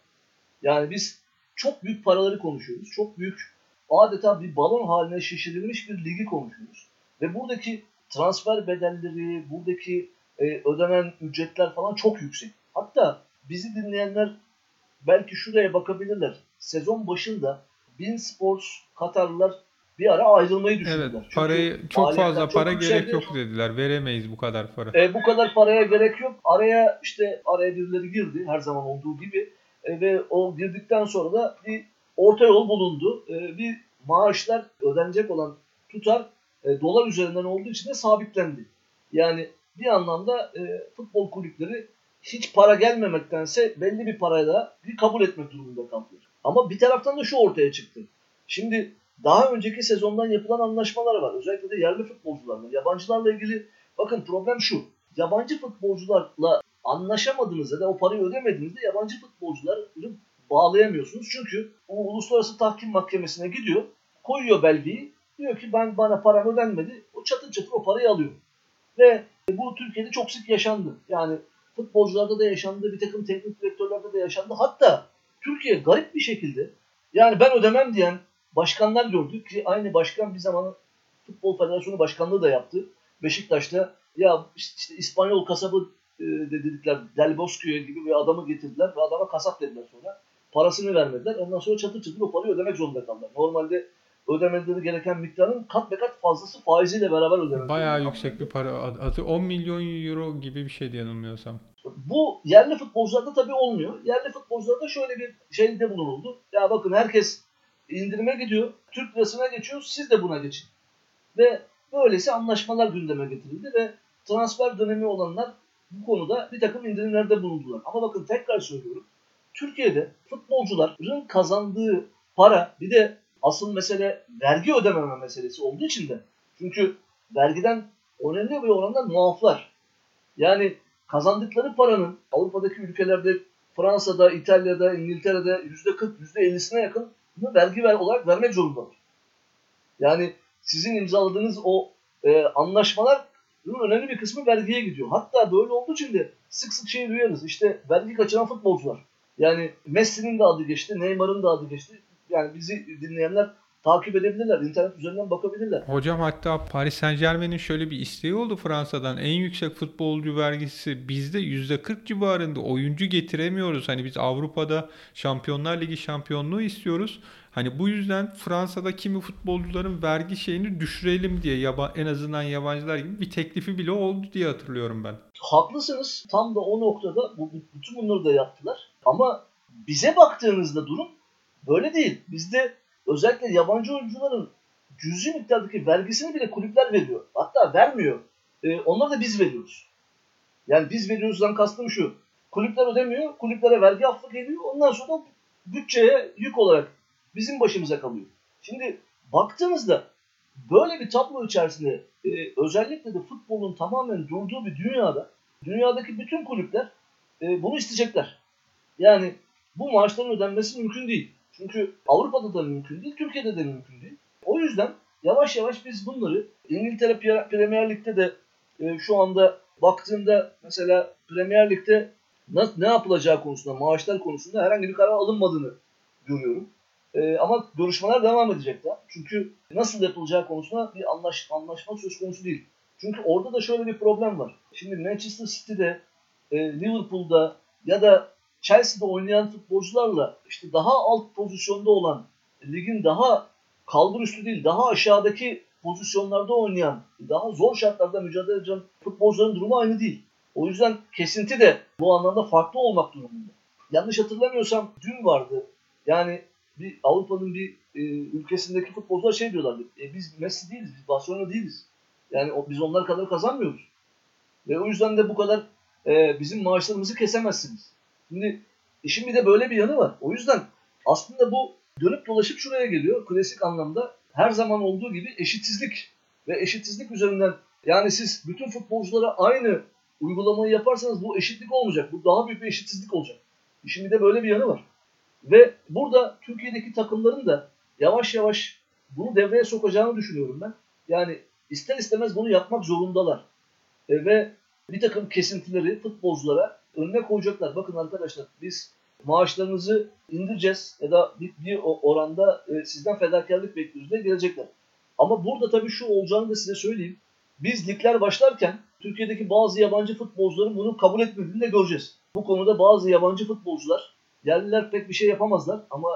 Yani biz çok büyük paraları konuşuyoruz. Çok büyük adeta bir balon haline şişirilmiş bir ligi konuşuyoruz. Ve buradaki transfer bedelleri, buradaki e, ödenen ücretler falan çok yüksek. Hatta bizi dinleyenler belki şuraya bakabilirler. Sezon başında Bin Sports Katarlılar bir ara ayrılmayı düşündüler. Evet, Çünkü parayı çok fazla çok para gerek yok dediler. Veremeyiz bu kadar para. E, bu kadar paraya gerek yok. Araya işte araya birileri girdi her zaman olduğu gibi. E, ve o girdikten sonra da bir orta yol bulundu. E, bir maaşlar ödenecek olan tutar e, dolar üzerinden olduğu için de sabitlendi. Yani bir anlamda e, futbol kulüpleri hiç para gelmemektense belli bir parayla bir kabul etmek durumunda kalıyor. Ama bir taraftan da şu ortaya çıktı. Şimdi daha önceki sezondan yapılan anlaşmalar var. Özellikle de yerli futbolcularla. Yabancılarla ilgili bakın problem şu. Yabancı futbolcularla anlaşamadığınızda da o parayı ödemediğinizde yabancı futbolcuları bağlayamıyorsunuz. Çünkü o uluslararası tahkim mahkemesine gidiyor, koyuyor belgeyi. Diyor ki ben bana param ödenmedi. O çatır çatır o parayı alıyor. Ve bu Türkiye'de çok sık yaşandı. Yani futbolcularda da yaşandı, bir takım teknik direktörlerde de yaşandı. Hatta Türkiye garip bir şekilde yani ben ödemem diyen başkanlar gördük ki aynı başkan bir zaman Futbol Federasyonu Başkanlığı da yaptı. Beşiktaş'ta ya işte İspanyol kasabı e, dedikler Del Bosque'ye gibi bir adamı getirdiler ve adama kasap dediler sonra. Parasını vermediler. Ondan sonra çatır çatır o parayı ödemek zorunda kaldılar. Normalde ödemeleri gereken miktarın kat be kat fazlası faiziyle beraber ödemek. Bayağı yüksek bir para. Adı 10 milyon euro gibi bir şey diye yanılmıyorsam. Bu yerli futbolcularda tabii olmuyor. Yerli futbolcularda şöyle bir şeyde bulunuldu. Ya bakın herkes indirime gidiyor. Türk lirasına geçiyor. Siz de buna geçin. Ve böylesi anlaşmalar gündeme getirildi ve transfer dönemi olanlar bu konuda bir takım indirimlerde bulundular. Ama bakın tekrar söylüyorum. Türkiye'de futbolcuların kazandığı para bir de asıl mesele vergi ödememe meselesi olduğu için de çünkü vergiden önemli bir oranda muaflar. Yani kazandıkları paranın Avrupa'daki ülkelerde Fransa'da, İtalya'da, İngiltere'de %40, %50'sine yakın vergi ver, olarak vermek zorundalar. Yani sizin imzaladığınız o e, anlaşmalar bunun önemli bir kısmı vergiye gidiyor. Hatta böyle olduğu için de sık sık şey duyarız. İşte vergi kaçıran futbolcular. Yani Messi'nin de adı geçti, Neymar'ın da adı geçti. Yani bizi dinleyenler takip edebilirler. internet üzerinden bakabilirler. Hocam hatta Paris Saint Germain'in şöyle bir isteği oldu Fransa'dan. En yüksek futbolcu vergisi bizde %40 civarında oyuncu getiremiyoruz. Hani biz Avrupa'da Şampiyonlar Ligi şampiyonluğu istiyoruz. Hani bu yüzden Fransa'da kimi futbolcuların vergi şeyini düşürelim diye yaba, en azından yabancılar gibi bir teklifi bile oldu diye hatırlıyorum ben. Haklısınız. Tam da o noktada bu, bütün bunları da yaptılar. Ama bize baktığınızda durum böyle değil. Bizde özellikle yabancı oyuncuların cüzi miktardaki vergisini bile kulüpler veriyor. Hatta vermiyor. Ee, onları da biz veriyoruz. Yani biz veriyoruzdan kastım şu. Kulüpler ödemiyor. Kulüplere vergi affı geliyor. Ondan sonra bütçeye yük olarak bizim başımıza kalıyor. Şimdi baktığınızda böyle bir tablo içerisinde e, özellikle de futbolun tamamen durduğu bir dünyada dünyadaki bütün kulüpler e, bunu isteyecekler. Yani bu maaşların ödenmesi mümkün değil. Çünkü Avrupa'da da mümkün değil, Türkiye'de de mümkün değil. O yüzden yavaş yavaş biz bunları İngiltere Premier Lig'de de e, şu anda baktığımda mesela Premier Lig'de nasıl, ne yapılacağı konusunda, maaşlar konusunda herhangi bir karar alınmadığını görüyorum. E, ama görüşmeler devam edecek daha. Çünkü nasıl yapılacağı konusunda bir anlaş, anlaşma söz konusu değil. Çünkü orada da şöyle bir problem var. Şimdi Manchester City'de, e, Liverpool'da ya da Chelsea'de oynayan futbolcularla işte daha alt pozisyonda olan ligin daha kalbur üstü değil daha aşağıdaki pozisyonlarda oynayan daha zor şartlarda mücadele eden futbolcuların durumu aynı değil. O yüzden kesinti de bu anlamda farklı olmak durumunda. Yanlış hatırlamıyorsam dün vardı. Yani bir Avrupa'nın bir e, ülkesindeki futbolcular şey diyorlardı. E, biz Messi değiliz, biz Barcelona değiliz. Yani o, biz onlar kadar kazanmıyoruz. Ve o yüzden de bu kadar e, bizim maaşlarımızı kesemezsiniz. Şimdi işin bir de böyle bir yanı var. O yüzden aslında bu dönüp dolaşıp şuraya geliyor. Klasik anlamda her zaman olduğu gibi eşitsizlik ve eşitsizlik üzerinden yani siz bütün futbolculara aynı uygulamayı yaparsanız bu eşitlik olmayacak. Bu daha büyük bir eşitsizlik olacak. Bir de böyle bir yanı var. Ve burada Türkiye'deki takımların da yavaş yavaş bunu devreye sokacağını düşünüyorum ben. Yani ister istemez bunu yapmak zorundalar. E, ve bir takım kesintileri futbolculara önüne koyacaklar. Bakın arkadaşlar biz maaşlarınızı indireceğiz ya da bir, bir oranda e, sizden fedakarlık bekliyoruz diye gelecekler. Ama burada tabii şu olacağını da size söyleyeyim. Biz ligler başlarken Türkiye'deki bazı yabancı futbolcuların bunu kabul etmediğini de göreceğiz. Bu konuda bazı yabancı futbolcular yerliler pek bir şey yapamazlar ama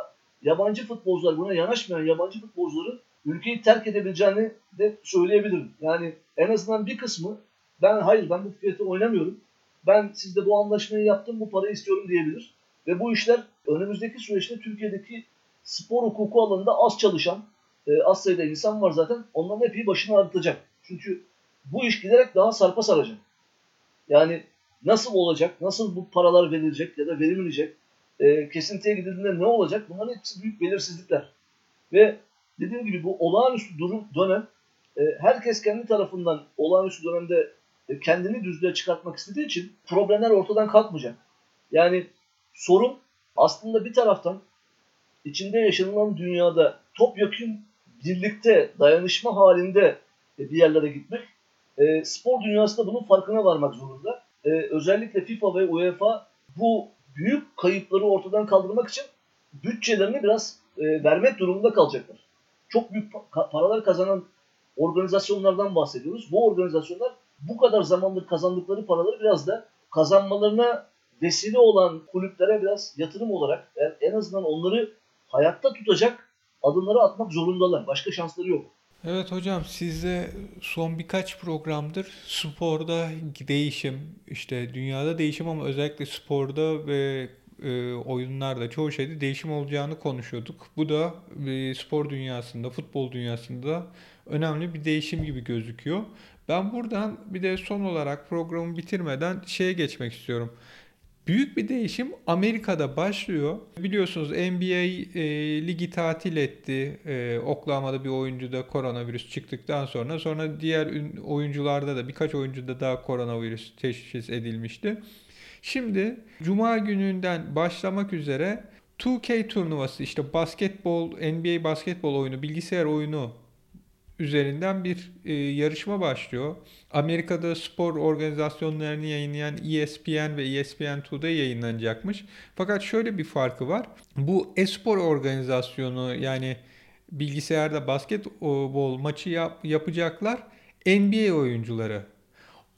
yabancı futbolcular buna yanaşmayan yabancı futbolcuların ülkeyi terk edebileceğini de söyleyebilirim. Yani en azından bir kısmı ben hayır ben bu fiyatı oynamıyorum ben sizde bu anlaşmayı yaptım bu parayı istiyorum diyebilir. Ve bu işler önümüzdeki süreçte Türkiye'deki spor hukuku alanında az çalışan, e, az sayıda insan var zaten. Onların hepsi başını ağrıtacak. Çünkü bu iş giderek daha sarpa saracak. Yani nasıl olacak, nasıl bu paralar verilecek ya da verilmeyecek, e, kesintiye gidildiğinde ne olacak bunların hepsi büyük belirsizlikler. Ve dediğim gibi bu olağanüstü durum dönem e, herkes kendi tarafından olağanüstü dönemde kendini düzlüğe çıkartmak istediği için problemler ortadan kalkmayacak. Yani sorun aslında bir taraftan içinde yaşanılan dünyada topyekun birlikte dayanışma halinde e, bir yerlere gitmek. E, spor dünyası da bunun farkına varmak zorunda. E, özellikle FIFA ve UEFA bu büyük kayıpları ortadan kaldırmak için bütçelerini biraz e, vermek durumunda kalacaklar. Çok büyük paralar kazanan organizasyonlardan bahsediyoruz. Bu organizasyonlar bu kadar zamandır kazandıkları paraları biraz da kazanmalarına vesile olan kulüplere biraz yatırım olarak en azından onları hayatta tutacak adımları atmak zorundalar. Başka şansları yok. Evet hocam sizde son birkaç programdır sporda değişim işte dünyada değişim ama özellikle sporda ve e, oyunlarda çoğu şeyde değişim olacağını konuşuyorduk. Bu da e, spor dünyasında, futbol dünyasında önemli bir değişim gibi gözüküyor. Ben buradan bir de son olarak programı bitirmeden şeye geçmek istiyorum. Büyük bir değişim Amerika'da başlıyor. Biliyorsunuz NBA e, ligi tatil etti. E, Oklahoma'da bir oyuncu da koronavirüs çıktıktan sonra. Sonra diğer oyuncularda da birkaç oyuncuda daha koronavirüs teşhis edilmişti. Şimdi Cuma gününden başlamak üzere 2K turnuvası işte basketbol, NBA basketbol oyunu, bilgisayar oyunu üzerinden bir e, yarışma başlıyor. Amerika'da spor organizasyonlarını yayınlayan ESPN ve ESPN2'da yayınlanacakmış. Fakat şöyle bir farkı var. Bu espor organizasyonu yani bilgisayarda basketbol maçı yap, yapacaklar NBA oyuncuları.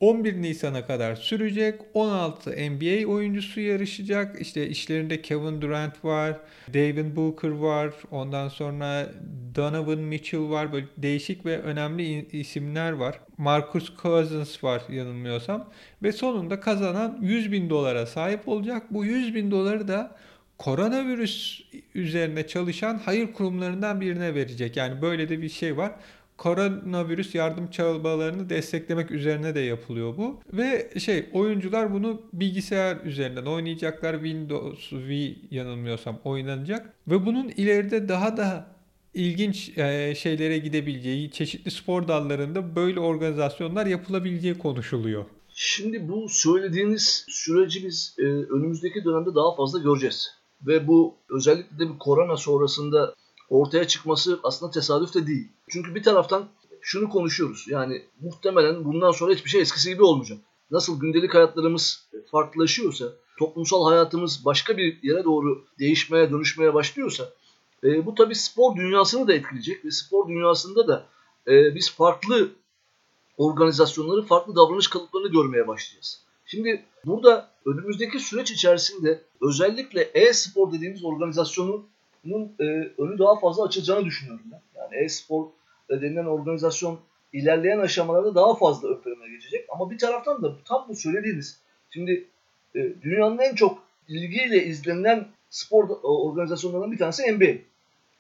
11 Nisan'a kadar sürecek. 16 NBA oyuncusu yarışacak. İşte işlerinde Kevin Durant var, Devin Booker var, ondan sonra Donovan Mitchell var. Böyle değişik ve önemli isimler var. Marcus Cousins var yanılmıyorsam. Ve sonunda kazanan 100 bin dolara sahip olacak. Bu 100 bin doları da koronavirüs üzerine çalışan hayır kurumlarından birine verecek. Yani böyle de bir şey var koronavirüs yardım çabalarını desteklemek üzerine de yapılıyor bu. Ve şey oyuncular bunu bilgisayar üzerinden oynayacaklar. Windows V yanılmıyorsam oynanacak. Ve bunun ileride daha da ilginç e, şeylere gidebileceği, çeşitli spor dallarında böyle organizasyonlar yapılabileceği konuşuluyor. Şimdi bu söylediğiniz süreci biz e, önümüzdeki dönemde daha fazla göreceğiz. Ve bu özellikle de bir korona sonrasında ortaya çıkması aslında tesadüf de değil. Çünkü bir taraftan şunu konuşuyoruz. Yani muhtemelen bundan sonra hiçbir şey eskisi gibi olmayacak. Nasıl gündelik hayatlarımız farklılaşıyorsa, toplumsal hayatımız başka bir yere doğru değişmeye, dönüşmeye başlıyorsa e, bu tabii spor dünyasını da etkileyecek ve spor dünyasında da e, biz farklı organizasyonları, farklı davranış kalıplarını görmeye başlayacağız. Şimdi burada önümüzdeki süreç içerisinde özellikle e-spor dediğimiz organizasyonu bunun e, önü daha fazla açılacağını düşünüyorum ben. Yani e-spor denilen organizasyon ilerleyen aşamalarda daha fazla ön plana geçecek. Ama bir taraftan da tam bu söylediğiniz, şimdi e, dünyanın en çok ilgiyle izlenen spor organizasyonlarından bir tanesi NBA.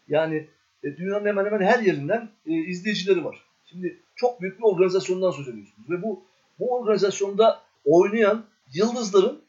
Yani e, dünyanın hemen hemen her yerinden e, izleyicileri var. Şimdi çok büyük bir organizasyondan söz ediyorsunuz. Ve bu, bu organizasyonda oynayan yıldızların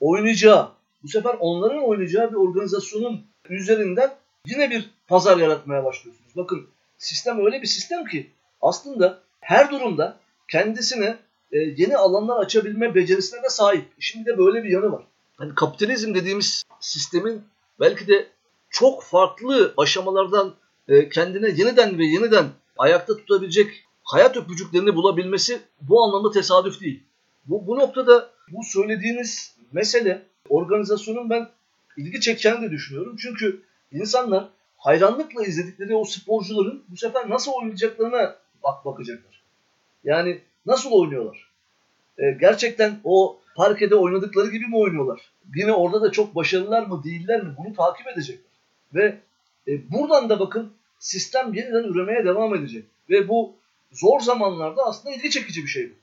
oynayacağı, bu sefer onların oynayacağı bir organizasyonun üzerinden yine bir pazar yaratmaya başlıyorsunuz. Bakın sistem öyle bir sistem ki aslında her durumda kendisine e, yeni alanlar açabilme becerisine de sahip. Şimdi de böyle bir yanı var. Hani kapitalizm dediğimiz sistemin belki de çok farklı aşamalardan e, kendine yeniden ve yeniden ayakta tutabilecek hayat öpücüklerini bulabilmesi bu anlamda tesadüf değil. Bu, bu noktada bu söylediğiniz mesele organizasyonun ben ilgi çekeceğini de düşünüyorum. Çünkü insanlar hayranlıkla izledikleri o sporcuların bu sefer nasıl oynayacaklarına bak bakacaklar. Yani nasıl oynuyorlar? Ee, gerçekten o parkede oynadıkları gibi mi oynuyorlar? Yine orada da çok başarılılar mı değiller mi? Bunu takip edecekler. Ve e, buradan da bakın sistem yeniden üremeye devam edecek. Ve bu zor zamanlarda aslında ilgi çekici bir şey bu.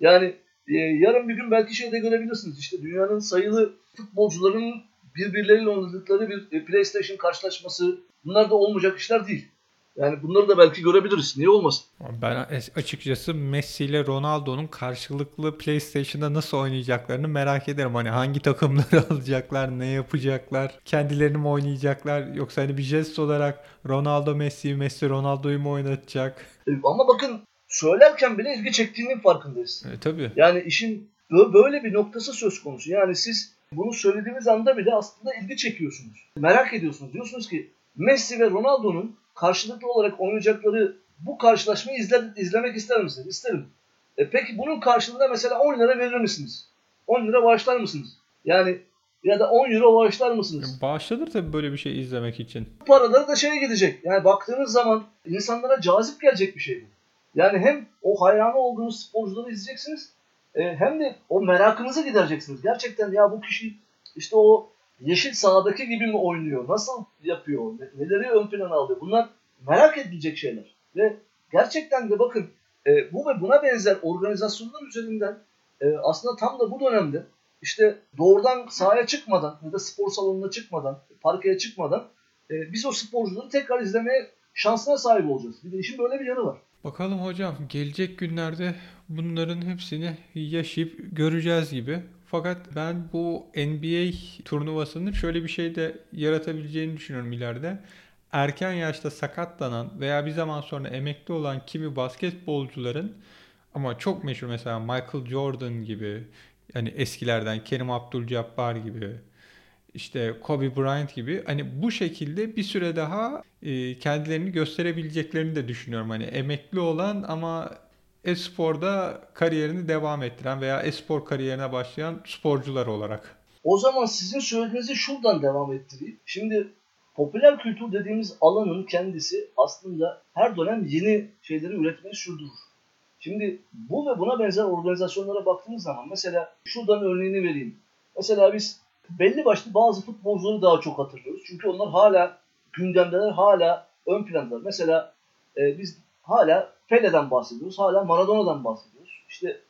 Yani e, yarın bir gün belki şeyde görebilirsiniz. İşte dünyanın sayılı futbolcularının birbirleriyle oynadıkları bir e, PlayStation karşılaşması bunlar da olmayacak işler değil. Yani bunları da belki görebiliriz. Niye olmasın? Ben açıkçası Messi ile Ronaldo'nun karşılıklı PlayStation'da nasıl oynayacaklarını merak ederim. Hani hangi takımları alacaklar, ne yapacaklar, kendilerini mi oynayacaklar yoksa hani bir jest olarak Ronaldo Messi, Messi Ronaldo'yu mu oynatacak? E, ama bakın söylerken bile ilgi çektiğinin farkındayız. E, tabii. Yani işin böyle bir noktası söz konusu. Yani siz bunu söylediğimiz anda bile aslında ilgi çekiyorsunuz. Merak ediyorsunuz. Diyorsunuz ki Messi ve Ronaldo'nun karşılıklı olarak oynayacakları bu karşılaşmayı izle, izlemek ister misiniz? İsterim. E peki bunun karşılığında mesela 10 lira verir misiniz? 10 lira bağışlar mısınız? Yani ya da 10 euro bağışlar mısınız? Bağışlanır tabii böyle bir şey izlemek için. Bu paraları da şeye gidecek. Yani baktığınız zaman insanlara cazip gelecek bir şey bu. Yani hem o hayranı olduğunuz sporcuları izleyeceksiniz e, hem de o merakınızı gidereceksiniz. Gerçekten ya bu kişi işte o yeşil sahadaki gibi mi oynuyor? Nasıl yapıyor? Neleri ön plana alıyor? Bunlar merak edilecek şeyler. Ve gerçekten de bakın e, bu ve buna benzer organizasyonlar üzerinden e, aslında tam da bu dönemde işte doğrudan sahaya çıkmadan ya da spor salonuna çıkmadan, parkeye çıkmadan biz o sporcuları tekrar izlemeye şansına sahip olacağız. Bir de işin böyle bir yanı var. Bakalım hocam gelecek günlerde bunların hepsini yaşayıp göreceğiz gibi. Fakat ben bu NBA turnuvasının şöyle bir şey de yaratabileceğini düşünüyorum ileride. Erken yaşta sakatlanan veya bir zaman sonra emekli olan kimi basketbolcuların ama çok meşhur mesela Michael Jordan gibi yani eskilerden Kerim Abdul-Jabbar gibi işte Kobe Bryant gibi hani bu şekilde bir süre daha e, kendilerini gösterebileceklerini de düşünüyorum. Hani emekli olan ama e-sporda kariyerini devam ettiren veya e-spor kariyerine başlayan sporcular olarak. O zaman sizin söylediğinizi şuradan devam ettireyim. Şimdi popüler kültür dediğimiz alanın kendisi aslında her dönem yeni şeyleri üretmeyi sürdürür. Şimdi bu ve buna benzer organizasyonlara baktığımız zaman mesela şuradan örneğini vereyim. Mesela biz belli başlı bazı futbolcuları daha çok hatırlıyoruz. Çünkü onlar hala gündemdeler, hala ön plandalar. Mesela e, biz hala Pele'den bahsediyoruz, hala Maradona'dan bahsediyoruz. İşte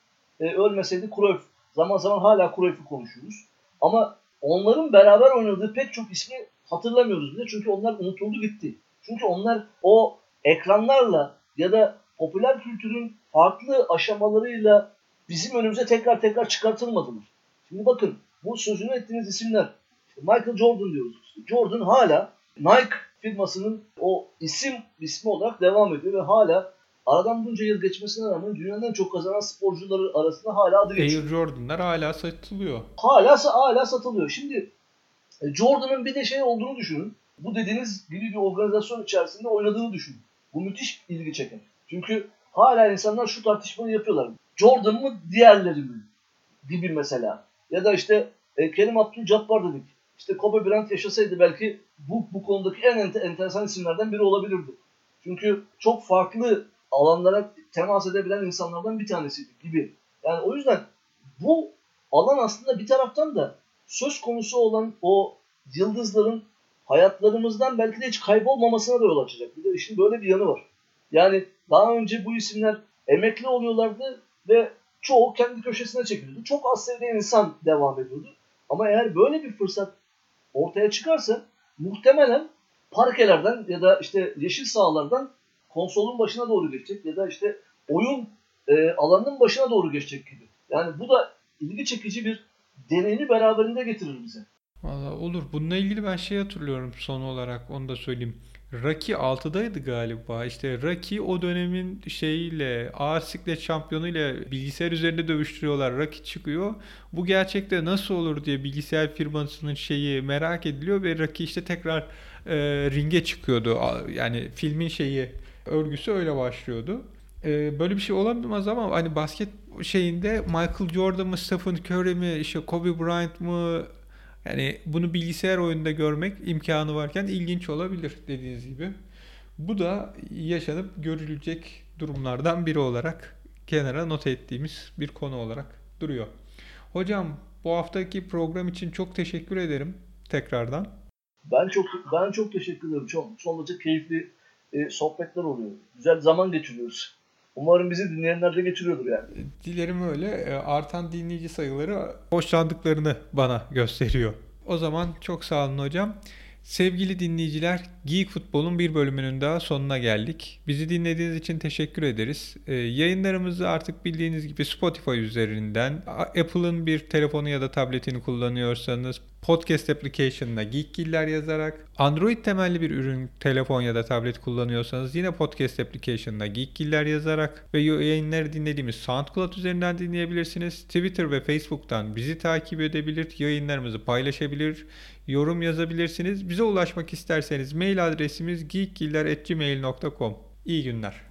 e, ölmeseydi Cruyff, zaman zaman hala Cruyff'u konuşuyoruz. Ama onların beraber oynadığı pek çok ismi hatırlamıyoruz bile. Çünkü onlar unutuldu gitti. Çünkü onlar o ekranlarla ya da popüler kültürün farklı aşamalarıyla bizim önümüze tekrar tekrar çıkartılmadılar. Şimdi bakın bu sözünü ettiğiniz isimler işte Michael Jordan diyoruz. İşte Jordan hala Nike firmasının o isim ismi olarak devam ediyor ve hala aradan bunca yıl geçmesine rağmen dünyanın en çok kazanan sporcuları arasında hala adı geçiyor. Air Jordan'lar hala satılıyor. Hala hala satılıyor. Şimdi e, Jordan'ın bir de şey olduğunu düşünün. Bu dediğiniz gibi bir organizasyon içerisinde oynadığını düşünün. Bu müthiş ilgi çeker. Çünkü hala insanlar şu tartışmayı yapıyorlar. Jordan mı diğerleri mi? Gibi mesela. Ya da işte e, Kerim Abdülcabbar dedik. İşte Kobe Bryant yaşasaydı belki bu, bu konudaki en ente, enteresan isimlerden biri olabilirdi. Çünkü çok farklı alanlara temas edebilen insanlardan bir tanesiydi gibi. Yani o yüzden bu alan aslında bir taraftan da söz konusu olan o yıldızların hayatlarımızdan belki de hiç kaybolmamasına da yol açacak. Bir de işin böyle bir yanı var. Yani daha önce bu isimler emekli oluyorlardı ve çoğu kendi köşesine çekiliyordu. Çok az sayıda insan devam ediyordu. Ama eğer böyle bir fırsat ortaya çıkarsa muhtemelen parkelerden ya da işte yeşil sahalardan konsolun başına doğru geçecek ya da işte oyun e, alanının başına doğru geçecek gibi. Yani bu da ilgi çekici bir deneyimi beraberinde getirir bize. Valla olur. Bununla ilgili ben şey hatırlıyorum son olarak onu da söyleyeyim. Rocky 6'daydı galiba. İşte Rocky o dönemin şeyiyle ağır siklet şampiyonuyla bilgisayar üzerinde dövüştürüyorlar. Rocky çıkıyor. Bu gerçekte nasıl olur diye bilgisayar firmasının şeyi merak ediliyor ve Rocky işte tekrar e, ringe çıkıyordu. Yani filmin şeyi örgüsü öyle başlıyordu. E, böyle bir şey olamaz ama hani basket şeyinde Michael Jordan mı, Stephen Curry mi, işte Kobe Bryant mı yani bunu bilgisayar oyununda görmek imkanı varken ilginç olabilir dediğiniz gibi. Bu da yaşanıp görülecek durumlardan biri olarak kenara not ettiğimiz bir konu olarak duruyor. Hocam bu haftaki program için çok teşekkür ederim tekrardan. Ben çok ben çok teşekkür ederim. Çok son derece keyifli e, sohbetler oluyor. Güzel zaman geçiriyoruz. Umarım bizi dinleyenler de geçiriyordur yani. Dilerim öyle. E, artan dinleyici sayıları hoşlandıklarını bana gösteriyor. O zaman çok sağ olun hocam. Sevgili dinleyiciler, Geek Futbol'un bir bölümünün daha sonuna geldik. Bizi dinlediğiniz için teşekkür ederiz. Ee, yayınlarımızı artık bildiğiniz gibi Spotify üzerinden, Apple'ın bir telefonu ya da tabletini kullanıyorsanız podcast application'ına Geekgiller yazarak, Android temelli bir ürün, telefon ya da tablet kullanıyorsanız yine podcast application'ına Geekgiller yazarak ve yayınları dinlediğimiz SoundCloud üzerinden dinleyebilirsiniz. Twitter ve Facebook'tan bizi takip edebilir, yayınlarımızı paylaşabilir, yorum yazabilirsiniz. Bize ulaşmak isterseniz mail adresimiz geekgiller.gmail.com İyi günler.